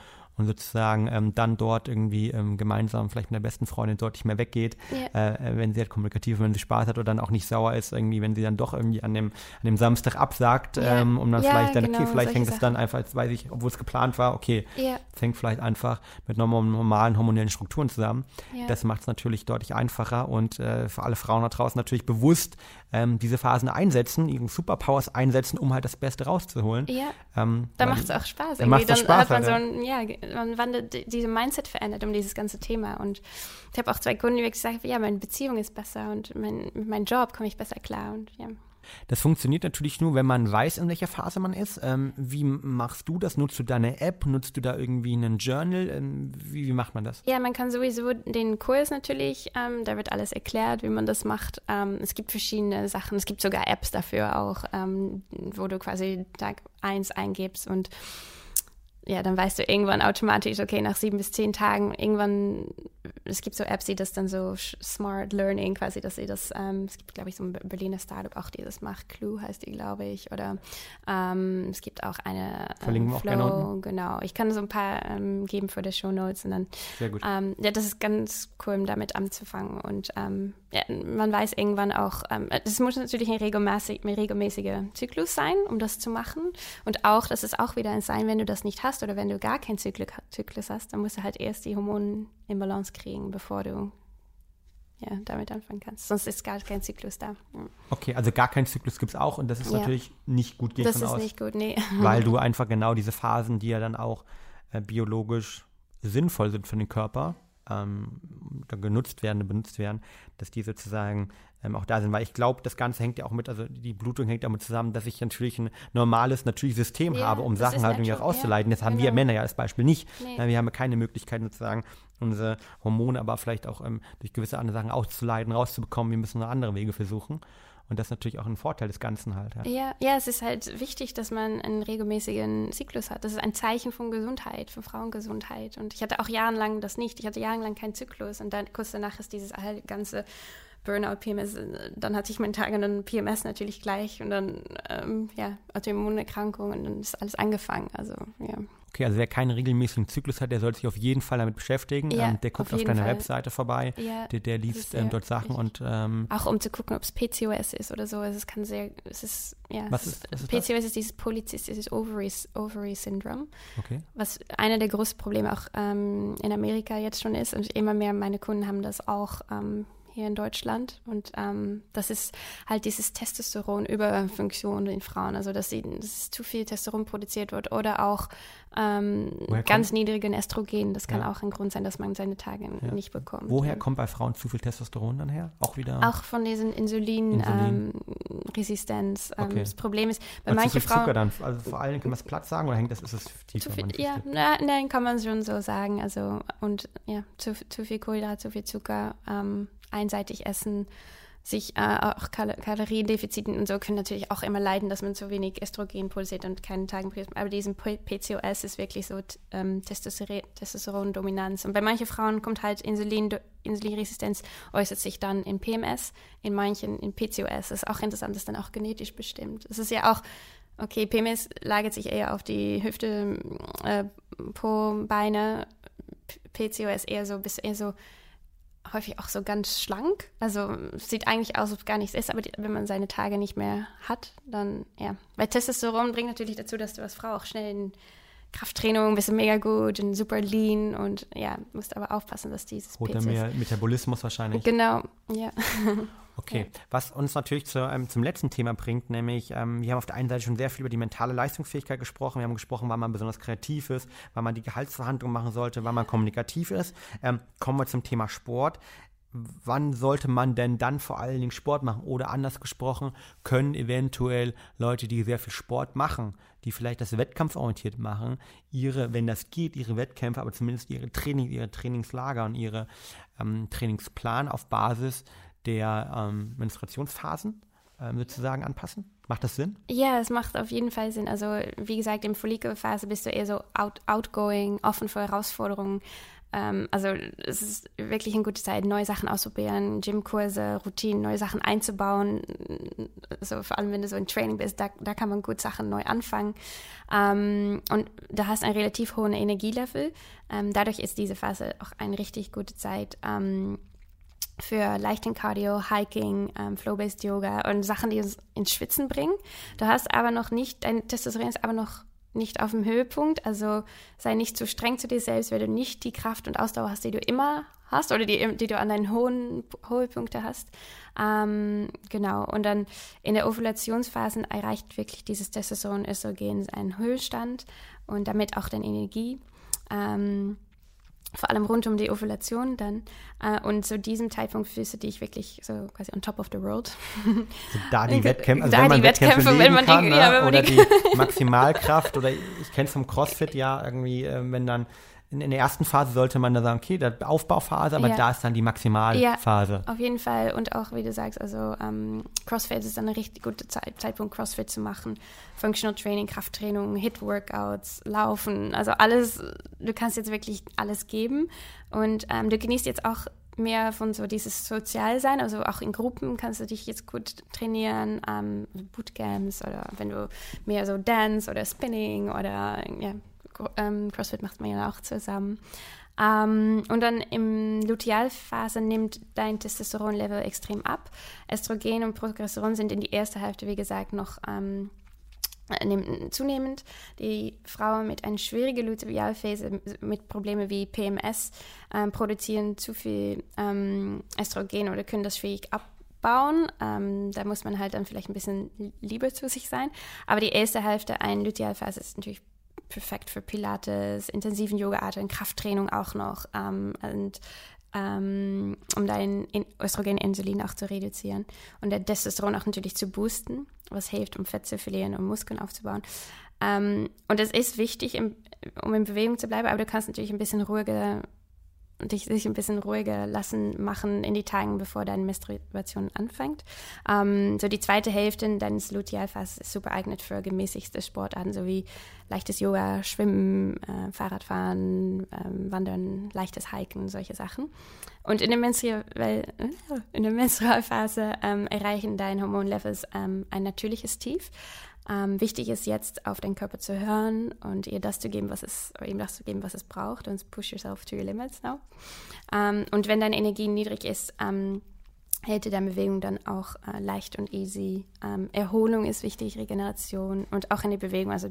S1: und sozusagen ähm, dann dort irgendwie ähm, gemeinsam vielleicht mit der besten Freundin deutlich mehr weggeht,
S3: yeah.
S1: äh, wenn sie halt kommunikativ, wenn sie Spaß hat oder dann auch nicht sauer ist, irgendwie, wenn sie dann doch irgendwie an dem, an dem Samstag absagt,
S3: yeah.
S1: ähm, um dann
S3: ja,
S1: vielleicht dann,
S3: genau,
S1: okay, vielleicht hängt es dann einfach, jetzt weiß ich, obwohl es geplant war, okay, es hängt vielleicht einfach mit normalen hormonellen Strukturen zusammen. Das macht es natürlich deutlich einfacher und äh, für alle Frauen da draußen natürlich bewusst ähm, diese Phasen einsetzen, ihre Superpowers einsetzen, um halt das Beste rauszuholen.
S3: Ja.
S1: Ähm,
S3: Da macht es auch Spaß.
S1: Dann
S3: dann
S1: Spaß,
S3: hat man so
S1: halt,
S3: ein, ja, man wandelt die- diese Mindset verändert um dieses ganze Thema. Und ich habe auch zwei Kunden, die wirklich sagen, ja, meine Beziehung ist besser und mein, mit meinem Job komme ich besser klar. Und ja.
S1: Das funktioniert natürlich nur, wenn man weiß, in welcher Phase man ist. Ähm, wie machst du das? Nutzt du da eine App? Nutzt du da irgendwie einen Journal? Ähm, wie, wie macht man das?
S3: Ja, man kann sowieso den Kurs natürlich, ähm, da wird alles erklärt, wie man das macht. Ähm, es gibt verschiedene Sachen, es gibt sogar Apps dafür auch, ähm, wo du quasi Tag 1 eingibst und ja, dann weißt du irgendwann automatisch, okay, nach sieben bis zehn Tagen, irgendwann es gibt so Apps, die das dann so Smart Learning quasi, dass sie das, ähm, es gibt, glaube ich, so ein Berliner Startup auch, die das macht, Clue heißt die, glaube ich, oder ähm, es gibt auch eine
S1: Verlinken ähm,
S3: Flow, genau. Ich kann so ein paar ähm, geben für die Show Notes und dann,
S1: Sehr gut.
S3: Ähm, ja, das ist ganz cool, damit anzufangen und ähm, ja, man weiß irgendwann auch, es muss natürlich ein regelmäßiger Zyklus sein, um das zu machen und auch, das ist auch wieder ein Sein, wenn du das nicht hast oder wenn du gar keinen Zyklus hast, dann musst du halt erst die Hormone in Balance kriegen, bevor du ja, damit anfangen kannst. Sonst ist gar kein Zyklus da. Ja.
S1: Okay, also gar keinen Zyklus gibt es auch und das ist ja. natürlich nicht gut,
S3: gehe Das ist aus, nicht gut, nee.
S1: Weil du einfach genau diese Phasen, die ja dann auch äh, biologisch sinnvoll sind für den Körper, ähm, genutzt werden, benutzt werden, dass die sozusagen ähm, auch da sind. Weil ich glaube, das Ganze hängt ja auch mit, also die Blutung hängt damit zusammen, dass ich natürlich ein normales, natürliches System ja, habe, um Sachen halt irgendwie auch auszuleiten. Das haben genau. wir Männer ja als Beispiel nicht. Nee. Wir haben ja keine Möglichkeit sozusagen, unsere Hormone aber vielleicht auch ähm, durch gewisse andere Sachen auszuleiten, rauszubekommen. Wir müssen noch andere Wege versuchen. Und das ist natürlich auch ein Vorteil des Ganzen halt.
S3: Ja. ja. Ja, es ist halt wichtig, dass man einen regelmäßigen Zyklus hat. Das ist ein Zeichen von Gesundheit, von Frauengesundheit. Und ich hatte auch jahrelang das nicht. Ich hatte jahrelang keinen Zyklus. Und dann kurz danach ist dieses ganze Burnout, PMS, dann hatte ich meinen Tag und dann PMS natürlich gleich und dann, ähm, ja, Autoimmunerkrankung und dann ist alles angefangen. Also, ja.
S1: Okay, also wer keinen regelmäßigen Zyklus hat, der sollte sich auf jeden Fall damit beschäftigen. Ja, ähm, der guckt auf, auf deiner Fall. Webseite vorbei, ja, der, der liest ähm, dort Sachen und ähm,
S3: auch um zu gucken, ob es PCOS ist oder so. Also es kann sehr, es ist ja,
S1: was ist, was
S3: ist PCOS das? ist dieses Polycystic Ovary, Ovary Syndrome,
S1: okay.
S3: was einer der größten Probleme auch ähm, in Amerika jetzt schon ist und immer mehr meine Kunden haben das auch ähm, hier in Deutschland. Und ähm, das ist halt dieses Testosteron-Überfunktion in Frauen, also dass, sie, dass zu viel Testosteron produziert wird oder auch ähm, ganz niedrigen Östrogen. Das kann ja. auch ein Grund sein, dass man seine Tage ja. nicht bekommt.
S1: Woher kommt bei Frauen zu viel Testosteron dann her? Auch wieder?
S3: Auch von diesen Insulinresistenz. Insulin. Ähm, okay. Das Problem ist, bei manchen
S1: Frauen. Zucker dann, also vor allem kann man es platt sagen oder hängt das, ist es
S3: tiefer? Zu viel, ja, na, nein, kann man schon so sagen. Also, und ja, zu, zu viel Kohlenhydrat, zu viel Zucker. Ähm, einseitig essen, sich äh, auch Kal Kaloriendefiziten und so können natürlich auch immer leiden, dass man zu wenig Östrogen produziert und keinen Tagen Aber diesem PCOS ist wirklich so ähm, Testosteron-Dominanz. Und bei manchen Frauen kommt halt Insulin, Insulinresistenz, äußert sich dann in PMS, in manchen in PCOS. Das ist auch interessant, das ist dann auch genetisch bestimmt. Es ist ja auch Okay, PMS lagert sich eher auf die Hüfte, äh, Po, Beine. PCOS eher so, bis eher so häufig auch so ganz schlank. Also sieht eigentlich aus, als ob gar nichts ist, aber die, wenn man seine Tage nicht mehr hat, dann ja. Weil Testosteron bringt natürlich dazu, dass du als Frau auch schnell in Krafttraining bist du mega gut und super lean und ja, musst aber aufpassen, dass dieses
S1: Oder mehr Metabolismus wahrscheinlich.
S3: Genau, ja.
S1: Okay, was uns natürlich zu, ähm, zum letzten Thema bringt, nämlich ähm, wir haben auf der einen Seite schon sehr viel über die mentale Leistungsfähigkeit gesprochen. Wir haben gesprochen, wann man besonders kreativ ist, wann man die Gehaltsverhandlung machen sollte, wann man kommunikativ ist. Ähm, kommen wir zum Thema Sport wann sollte man denn dann vor allen Dingen Sport machen? Oder anders gesprochen, können eventuell Leute, die sehr viel Sport machen, die vielleicht das wettkampforientiert machen, ihre, wenn das geht, ihre Wettkämpfe, aber zumindest ihre Training, ihre Trainingslager und ihre ähm, Trainingsplan auf Basis der ähm, Menstruationsphasen ähm, sozusagen anpassen? Macht das Sinn?
S3: Ja, es macht auf jeden Fall Sinn. Also wie gesagt, im Follikelphase bist du eher so out, outgoing, offen für Herausforderungen. Ähm, also es ist wirklich eine gute Zeit, neue Sachen auszuprobieren, Gymkurse, Routinen, neue Sachen einzubauen. Also vor allem, wenn du so im Training bist, da, da kann man gut Sachen neu anfangen. Ähm, und da hast einen relativ hohen Energielevel. Ähm, dadurch ist diese Phase auch eine richtig gute Zeit ähm, für leichten Cardio, Hiking, ähm, Flow-Based Yoga und Sachen, die uns ins Schwitzen bringen. Du hast aber noch nicht, dein Testosteron ist aber noch nicht auf dem Höhepunkt. Also sei nicht zu streng zu dir selbst, weil du nicht die Kraft und Ausdauer hast, die du immer hast oder die, die du an deinen hohen Höhepunkten hast. Ähm, genau. Und dann in der Ovulationsphasen erreicht wirklich dieses Testosteron-Östrogen einen Höhestand und damit auch deine Energie. Ähm, vor allem rund um die Ovulation dann. Äh, und zu diesem Zeitpunkt fühlst du dich wirklich so quasi on top of the world.
S1: Da die Wettkämpfe, also da wenn man Wettkämpfe, Wettkämpfe wenn man kann, die, ne? ja, wenn oder die, die Maximalkraft oder ich kenne es vom CrossFit ja irgendwie, äh, wenn dann in, in der ersten Phase sollte man da sagen, okay, der Aufbauphase, aber
S3: Ja.
S1: da ist dann die Maximalphase.
S3: Auf jeden Fall. Und auch, wie du sagst, also ähm, CrossFit ist dann ein richtig guter Zeit, Zeitpunkt, CrossFit zu machen. Functional Training, Krafttraining, Hit-Workouts, Laufen, also alles, du kannst jetzt wirklich alles geben. Und ähm, du genießt jetzt auch mehr von so dieses Sozialsein, also auch in Gruppen kannst du dich jetzt gut trainieren, ähm, Bootcamps oder wenn du mehr so Dance oder Spinning oder ja, ähm, CrossFit macht man ja auch zusammen. Ähm, und dann im Lutealphase nimmt dein Testosteronlevel extrem ab. Östrogen und Progesteron sind in die erste Hälfte, wie gesagt, noch ähm, äh, nehmen zunehmend. Die Frauen mit einer schwierigen Lutealphase mit Problemen wie PMS ähm, produzieren zu viel ähm, Östrogen oder können das schwierig abbauen. Ähm, da muss man halt dann vielleicht ein bisschen lieber zu sich sein. Aber die erste Hälfte einer Lutealphase ist natürlich perfekt für Pilates, intensiven Yoga-Arten, Krafttraining auch noch ähm, und ähm, um dein In- Östrogen-Insulin auch zu reduzieren und der Testosteron auch natürlich zu boosten, was hilft, um Fett zu verlieren, um Muskeln aufzubauen. Ähm, und es ist wichtig, im, um in Bewegung zu bleiben, aber du kannst natürlich ein bisschen ruhiger dich sich ein bisschen ruhiger lassen machen in die Tagen, bevor deine Menstruation anfängt. Ähm, so die zweite Hälfte deines Lutealphases ist super eignet für gemäßigte Sportarten, sowie leichtes Yoga, Schwimmen, äh, Fahrradfahren, ähm, Wandern, leichtes Hiken, solche Sachen. Und in der, Menstru äh, in der Menstrualphase ähm, erreichen deine Hormonlevels ähm, ein natürliches Tief. Ähm, wichtig ist jetzt, auf den Körper zu hören und ihr das zu geben, was es, ihm das zu geben, was es braucht. Und push yourself to your limits now. Ähm, und wenn deine Energie niedrig ist, ähm, hält deine Bewegung dann auch äh, leicht und easy. Ähm, Erholung ist wichtig, Regeneration und auch in der Bewegung, also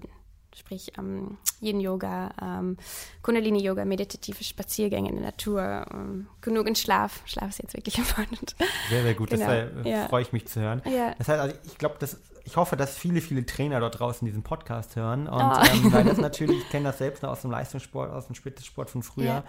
S3: sprich ähm, Yin-Yoga, ähm, Kundalini-Yoga, meditative Spaziergänge in der Natur, ähm, genügend Schlaf. Schlaf ist jetzt wirklich important.
S1: Sehr, sehr gut.
S3: Genau,
S1: Das äh,
S3: ja.
S1: freue ich mich zu hören.
S3: Ja.
S1: Das heißt, also ich glaube, dass ich hoffe, dass viele, viele Trainer dort draußen diesen Podcast hören. Und
S3: Oh.
S1: ähm, weil das natürlich, ich kenne das selbst noch aus dem Leistungssport, aus dem Spitzensport von früher,
S3: Ja.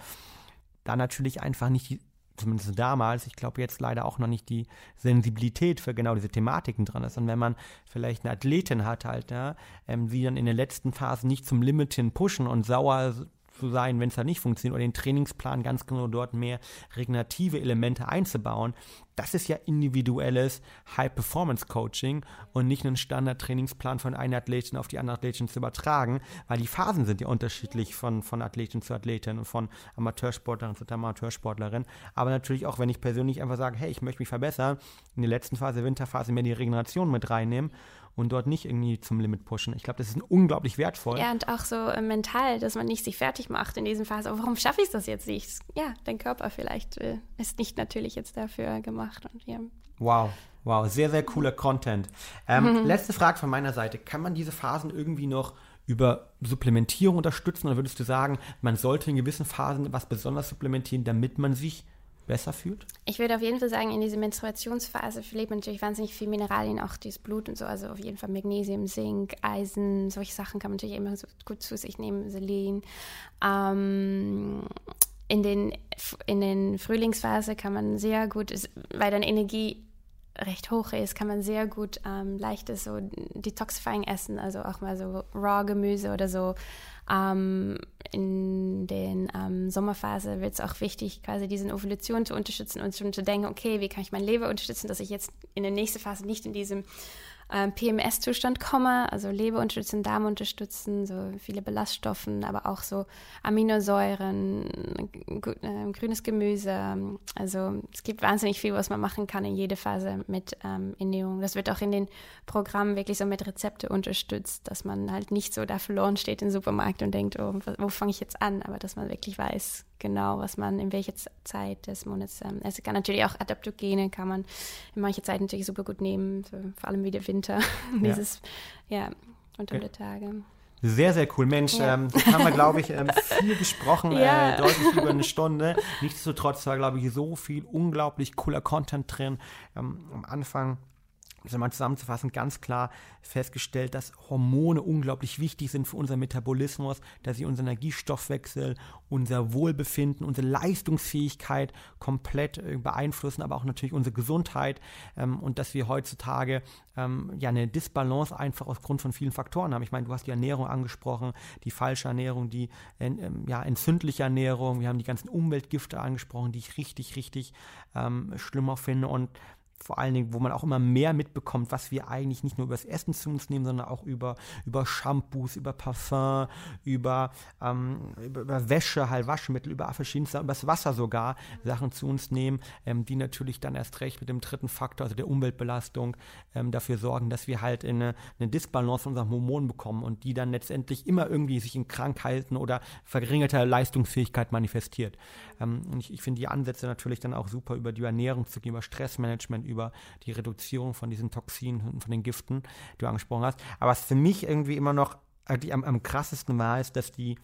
S1: da natürlich einfach nicht die, zumindest damals, ich glaube jetzt leider auch noch nicht die Sensibilität für genau diese Thematiken dran ist. Und wenn man vielleicht eine Athletin hat halt, ja, ähm, die dann in den letzten Phasen nicht zum Limit hin pushen und sauer zu sein, wenn es da nicht funktioniert, oder den Trainingsplan ganz genau dort mehr regenerative Elemente einzubauen, das ist ja individuelles High-Performance-Coaching und nicht einen Standard-Trainingsplan von einer Athletin auf die andere Athletin zu übertragen, weil die Phasen sind ja unterschiedlich von, von Athletin zu Athletin und von Amateursportlerin zu Amateursportlerin. Aber natürlich auch, wenn ich persönlich einfach sage, hey, ich möchte mich verbessern, in der letzten Phase, Winterphase, mehr die Regeneration mit reinnehmen und dort nicht irgendwie zum Limit pushen. Ich glaube, das ist unglaublich wertvoll.
S3: Ja, und auch so äh, mental, dass man nicht sich fertig macht in diesem Phase. Warum schaffe ich das jetzt nicht? Ja, dein Körper vielleicht äh, ist nicht natürlich jetzt dafür gemacht. Und ja.
S1: Wow, wow, sehr, sehr cooler Content. Ähm, Letzte Frage von meiner Seite. Kann man diese Phasen irgendwie noch über Supplementierung unterstützen oder würdest du sagen, man sollte in gewissen Phasen was besonders supplementieren, damit man sich besser fühlt?
S3: Ich würde auf jeden Fall sagen, in dieser Menstruationsphase verliert man natürlich wahnsinnig viel Mineralien, auch das Blut und so. Also auf jeden Fall Magnesium, Zink, Eisen, solche Sachen kann man natürlich immer so gut zu sich nehmen, Selen. Ähm, in den, in den Frühlingsphase kann man sehr gut, weil dann Energie recht hoch ist, kann man sehr gut ähm, leichtes so Detoxifying essen, also auch mal so Raw-Gemüse oder so. Ähm, in den ähm, Sommerphase wird es auch wichtig, quasi diese Evolution zu unterstützen und schon zu denken, okay, wie kann ich mein Leber unterstützen, dass ich jetzt in der nächsten Phase nicht in diesem ähm, PMS-Zustand komme, also Leber unterstützen, Darm unterstützen, so viele Ballaststoffen, aber auch so Aminosäuren, gu- äh, grünes Gemüse. Also es gibt wahnsinnig viel, was man machen kann in jeder Phase mit ähm, Ernährung. Das wird auch in den Programmen wirklich so mit Rezepte unterstützt, dass man halt nicht so da verloren steht im Supermarkt und denkt, oh, wo fange ich jetzt an? Aber dass man wirklich weiß, genau, was man in welcher Zeit des Monats ähm, essen kann. Natürlich auch Adaptogene kann man in mancher Zeit natürlich super gut nehmen, so, vor allem wie der Winter, dieses, ja, unter
S1: Ja.
S3: der Tage.
S1: Sehr, sehr cool. Mensch,
S3: Ja.
S1: ähm, haben wir, glaube ich, ähm, viel gesprochen,
S3: Ja.
S1: äh, deutlich über eine Stunde. Nichtsdestotrotz war, glaube ich, so viel unglaublich cooler Content drin. Ähm, am Anfang also mal zusammenzufassen, ganz klar festgestellt, dass Hormone unglaublich wichtig sind für unseren Metabolismus, dass sie unseren Energiestoffwechsel, unser Wohlbefinden, unsere Leistungsfähigkeit komplett äh, beeinflussen, aber auch natürlich unsere Gesundheit ähm, und dass wir heutzutage ähm, ja eine Disbalance einfach aufgrund von vielen Faktoren haben. Ich meine, du hast die Ernährung angesprochen, die falsche Ernährung, die äh, ja, entzündliche Ernährung, wir haben die ganzen Umweltgifte angesprochen, die ich richtig, richtig ähm, schlimmer finde und vor allen Dingen, wo man auch immer mehr mitbekommt, was wir eigentlich nicht nur über das Essen zu uns nehmen, sondern auch über, über Shampoos, über Parfum, über, ähm, über, über, Wäsche, halt Waschmittel, über verschiedenste, über das Wasser sogar Sachen zu uns nehmen, ähm, die natürlich dann erst recht mit dem dritten Faktor, also der Umweltbelastung, ähm, dafür sorgen, dass wir halt eine, eine Disbalance von unseren Hormonen bekommen und die dann letztendlich immer irgendwie sich in Krankheiten oder verringerter Leistungsfähigkeit manifestiert. Ähm, und ich, ich finde die Ansätze natürlich dann auch super, über die Ernährung zu gehen, über Stressmanagement, über die Reduzierung von diesen Toxinen von den Giften, die du angesprochen hast. Aber was für mich irgendwie immer noch am, am krassesten war, ist, dass die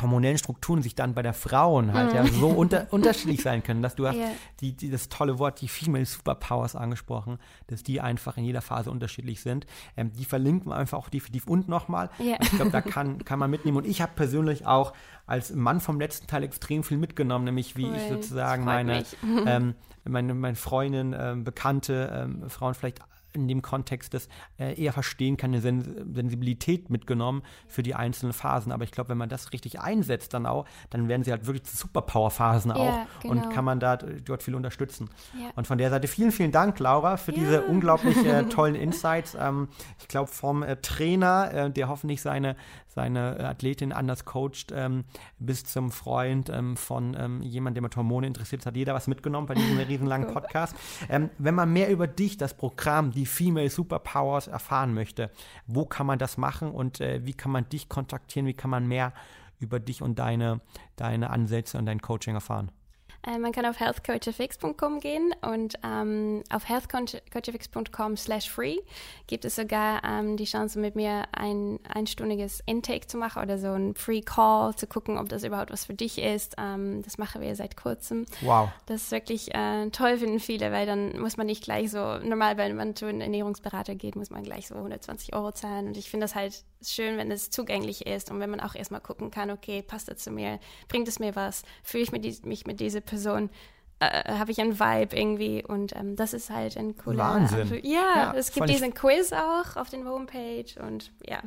S1: hormonellen Strukturen sich dann bei der Frauen halt mm. ja so unter, unterschiedlich sein können, dass du hast yeah. die, die, das tolle Wort, die Female Superpowers angesprochen, dass die einfach in jeder Phase unterschiedlich sind. Ähm, die verlinken wir einfach auch definitiv unten nochmal. Yeah. Ich glaube, da kann, kann man mitnehmen. Und ich habe persönlich auch als Mann vom letzten Teil extrem viel mitgenommen, nämlich wie cool. ich sozusagen meine, ähm, meine, meine Freundin, ähm, Bekannte, ähm, Frauen vielleicht in dem Kontext das äh, eher verstehen kann, eine Sen Sensibilität mitgenommen für die einzelnen Phasen. Aber ich glaube, wenn man das richtig einsetzt, dann auch, dann werden sie halt wirklich Superpower-Phasen auch ja, genau. und kann man da dort viel unterstützen. Ja. Und von der Seite vielen, vielen Dank, Laura, für ja. diese unglaublich äh, tollen Insights. Ähm, ich glaube, vom äh, Trainer, äh, der hoffentlich seine, seine Athletin anders coacht, ähm, bis zum Freund ähm, von ähm, jemandem, der mit Hormone interessiert ist, hat jeder was mitgenommen bei diesem riesenlangen Podcast. Ähm, wenn man mehr über dich, das Programm, die Female Superpowers erfahren möchte, wo kann man das machen und äh, wie kann man dich kontaktieren, wie kann man mehr über dich und deine, deine Ansätze und dein Coaching erfahren?
S3: Äh, man kann auf healthcoachfx.com gehen und ähm, auf healthcoachfx.com slash free gibt es sogar ähm, die Chance, mit mir ein einstündiges Intake zu machen oder so ein Free Call, zu gucken, ob das überhaupt was für dich ist. Ähm, das machen wir seit kurzem.
S1: Wow.
S3: Das ist wirklich äh, toll, finden viele, weil dann muss man nicht gleich so, normal, wenn man zu einem Ernährungsberater geht, muss man gleich so 120 Euro zahlen. Und ich finde das halt schön, wenn es zugänglich ist und wenn man auch erstmal gucken kann, okay, passt das zu mir, bringt es mir was, fühle ich mich mit dieser Person äh, habe ich einen Vibe irgendwie und ähm, das ist halt ein cooler
S1: Wahnsinn.
S3: Ja, ja, es gibt diesen Quiz auch auf den Homepage und ja,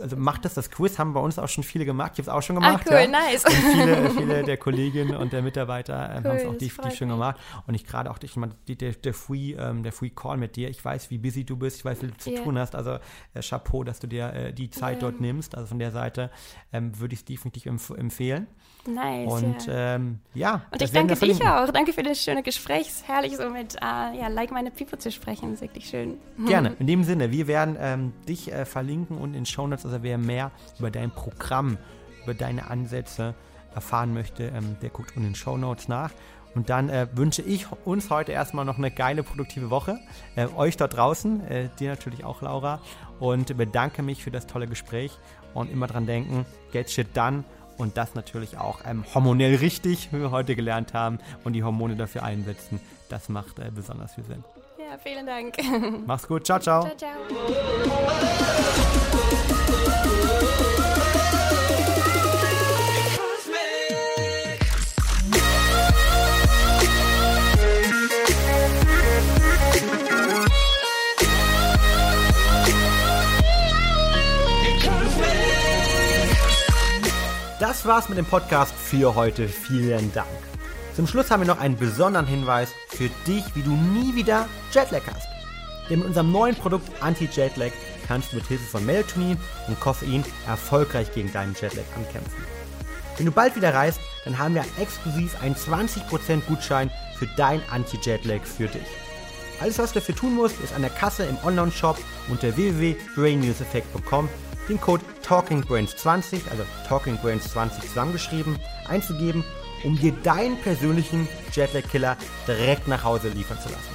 S1: also macht das, das Quiz haben bei uns auch schon viele gemacht. Ich habe es auch schon ah, gemacht.
S3: Ah, cool,
S1: ja.
S3: nice.
S1: Und viele, viele der Kolleginnen und der Mitarbeiter ähm, cool, haben es auch definitiv schon gemacht. Und ich gerade auch, ich meine, der, der, Free, ähm, der Free Call mit dir, ich weiß, wie busy du bist, ich weiß, wie du zu yeah. tun hast. Also äh, Chapeau, dass du dir äh, die Zeit yeah. dort nimmst. Also von der Seite ähm, würde ich es definitiv empf empfehlen.
S3: Nice.
S1: Und ja. Ähm, ja
S3: und ich danke dich auch. Danke für das schöne Gespräch. Es ist herrlich, so mit uh, ja, Like Meine People zu sprechen. Das ist wirklich schön.
S1: Gerne. In dem Sinne, wir werden ähm, dich äh, verlinken und in Show Notes, also wer mehr über dein Programm, über deine Ansätze erfahren möchte, ähm, der guckt in den Show Notes nach. Und dann äh, wünsche ich uns heute erstmal noch eine geile, produktive Woche. Äh, euch da draußen, äh, dir natürlich auch, Laura. Und bedanke mich für das tolle Gespräch. Und immer dran denken, get shit done und das natürlich auch ähm, hormonell richtig, wie wir heute gelernt haben, und die Hormone dafür einsetzen. Das macht äh, besonders viel Sinn.
S3: Ja, vielen Dank.
S1: Mach's gut. Ciao, ciao. Ciao, ciao. Das war's mit dem Podcast für heute. Vielen Dank. Zum Schluss haben wir noch einen besonderen Hinweis für dich, wie du nie wieder Jetlag hast. Denn mit unserem neuen Produkt Anti-Jetlag kannst du mit Hilfe von Melatonin und Koffein erfolgreich gegen deinen Jetlag ankämpfen. Wenn du bald wieder reist, dann haben wir exklusiv einen 20% Gutschein für dein Anti-Jetlag für dich. Alles, was du dafür tun musst, ist an der Kasse im Online-Shop unter www.brainnewseffect.com den Code TalkingBrains20, also TalkingBrains20 zusammengeschrieben, einzugeben, um dir deinen persönlichen Jetlag-Killer direkt nach Hause liefern zu lassen.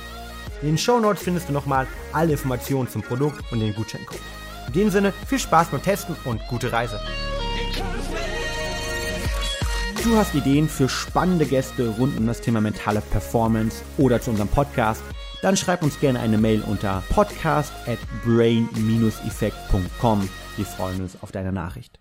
S1: In den Show Notes findest du nochmal alle Informationen zum Produkt und den Gutscheincode. In dem Sinne, viel Spaß beim Testen und gute Reise. Du hast Ideen für spannende Gäste rund um das Thema mentale Performance oder zu unserem Podcast dann schreib uns gerne eine Mail unter podcast at brain-effekt.com. Wir freuen uns auf deine Nachricht.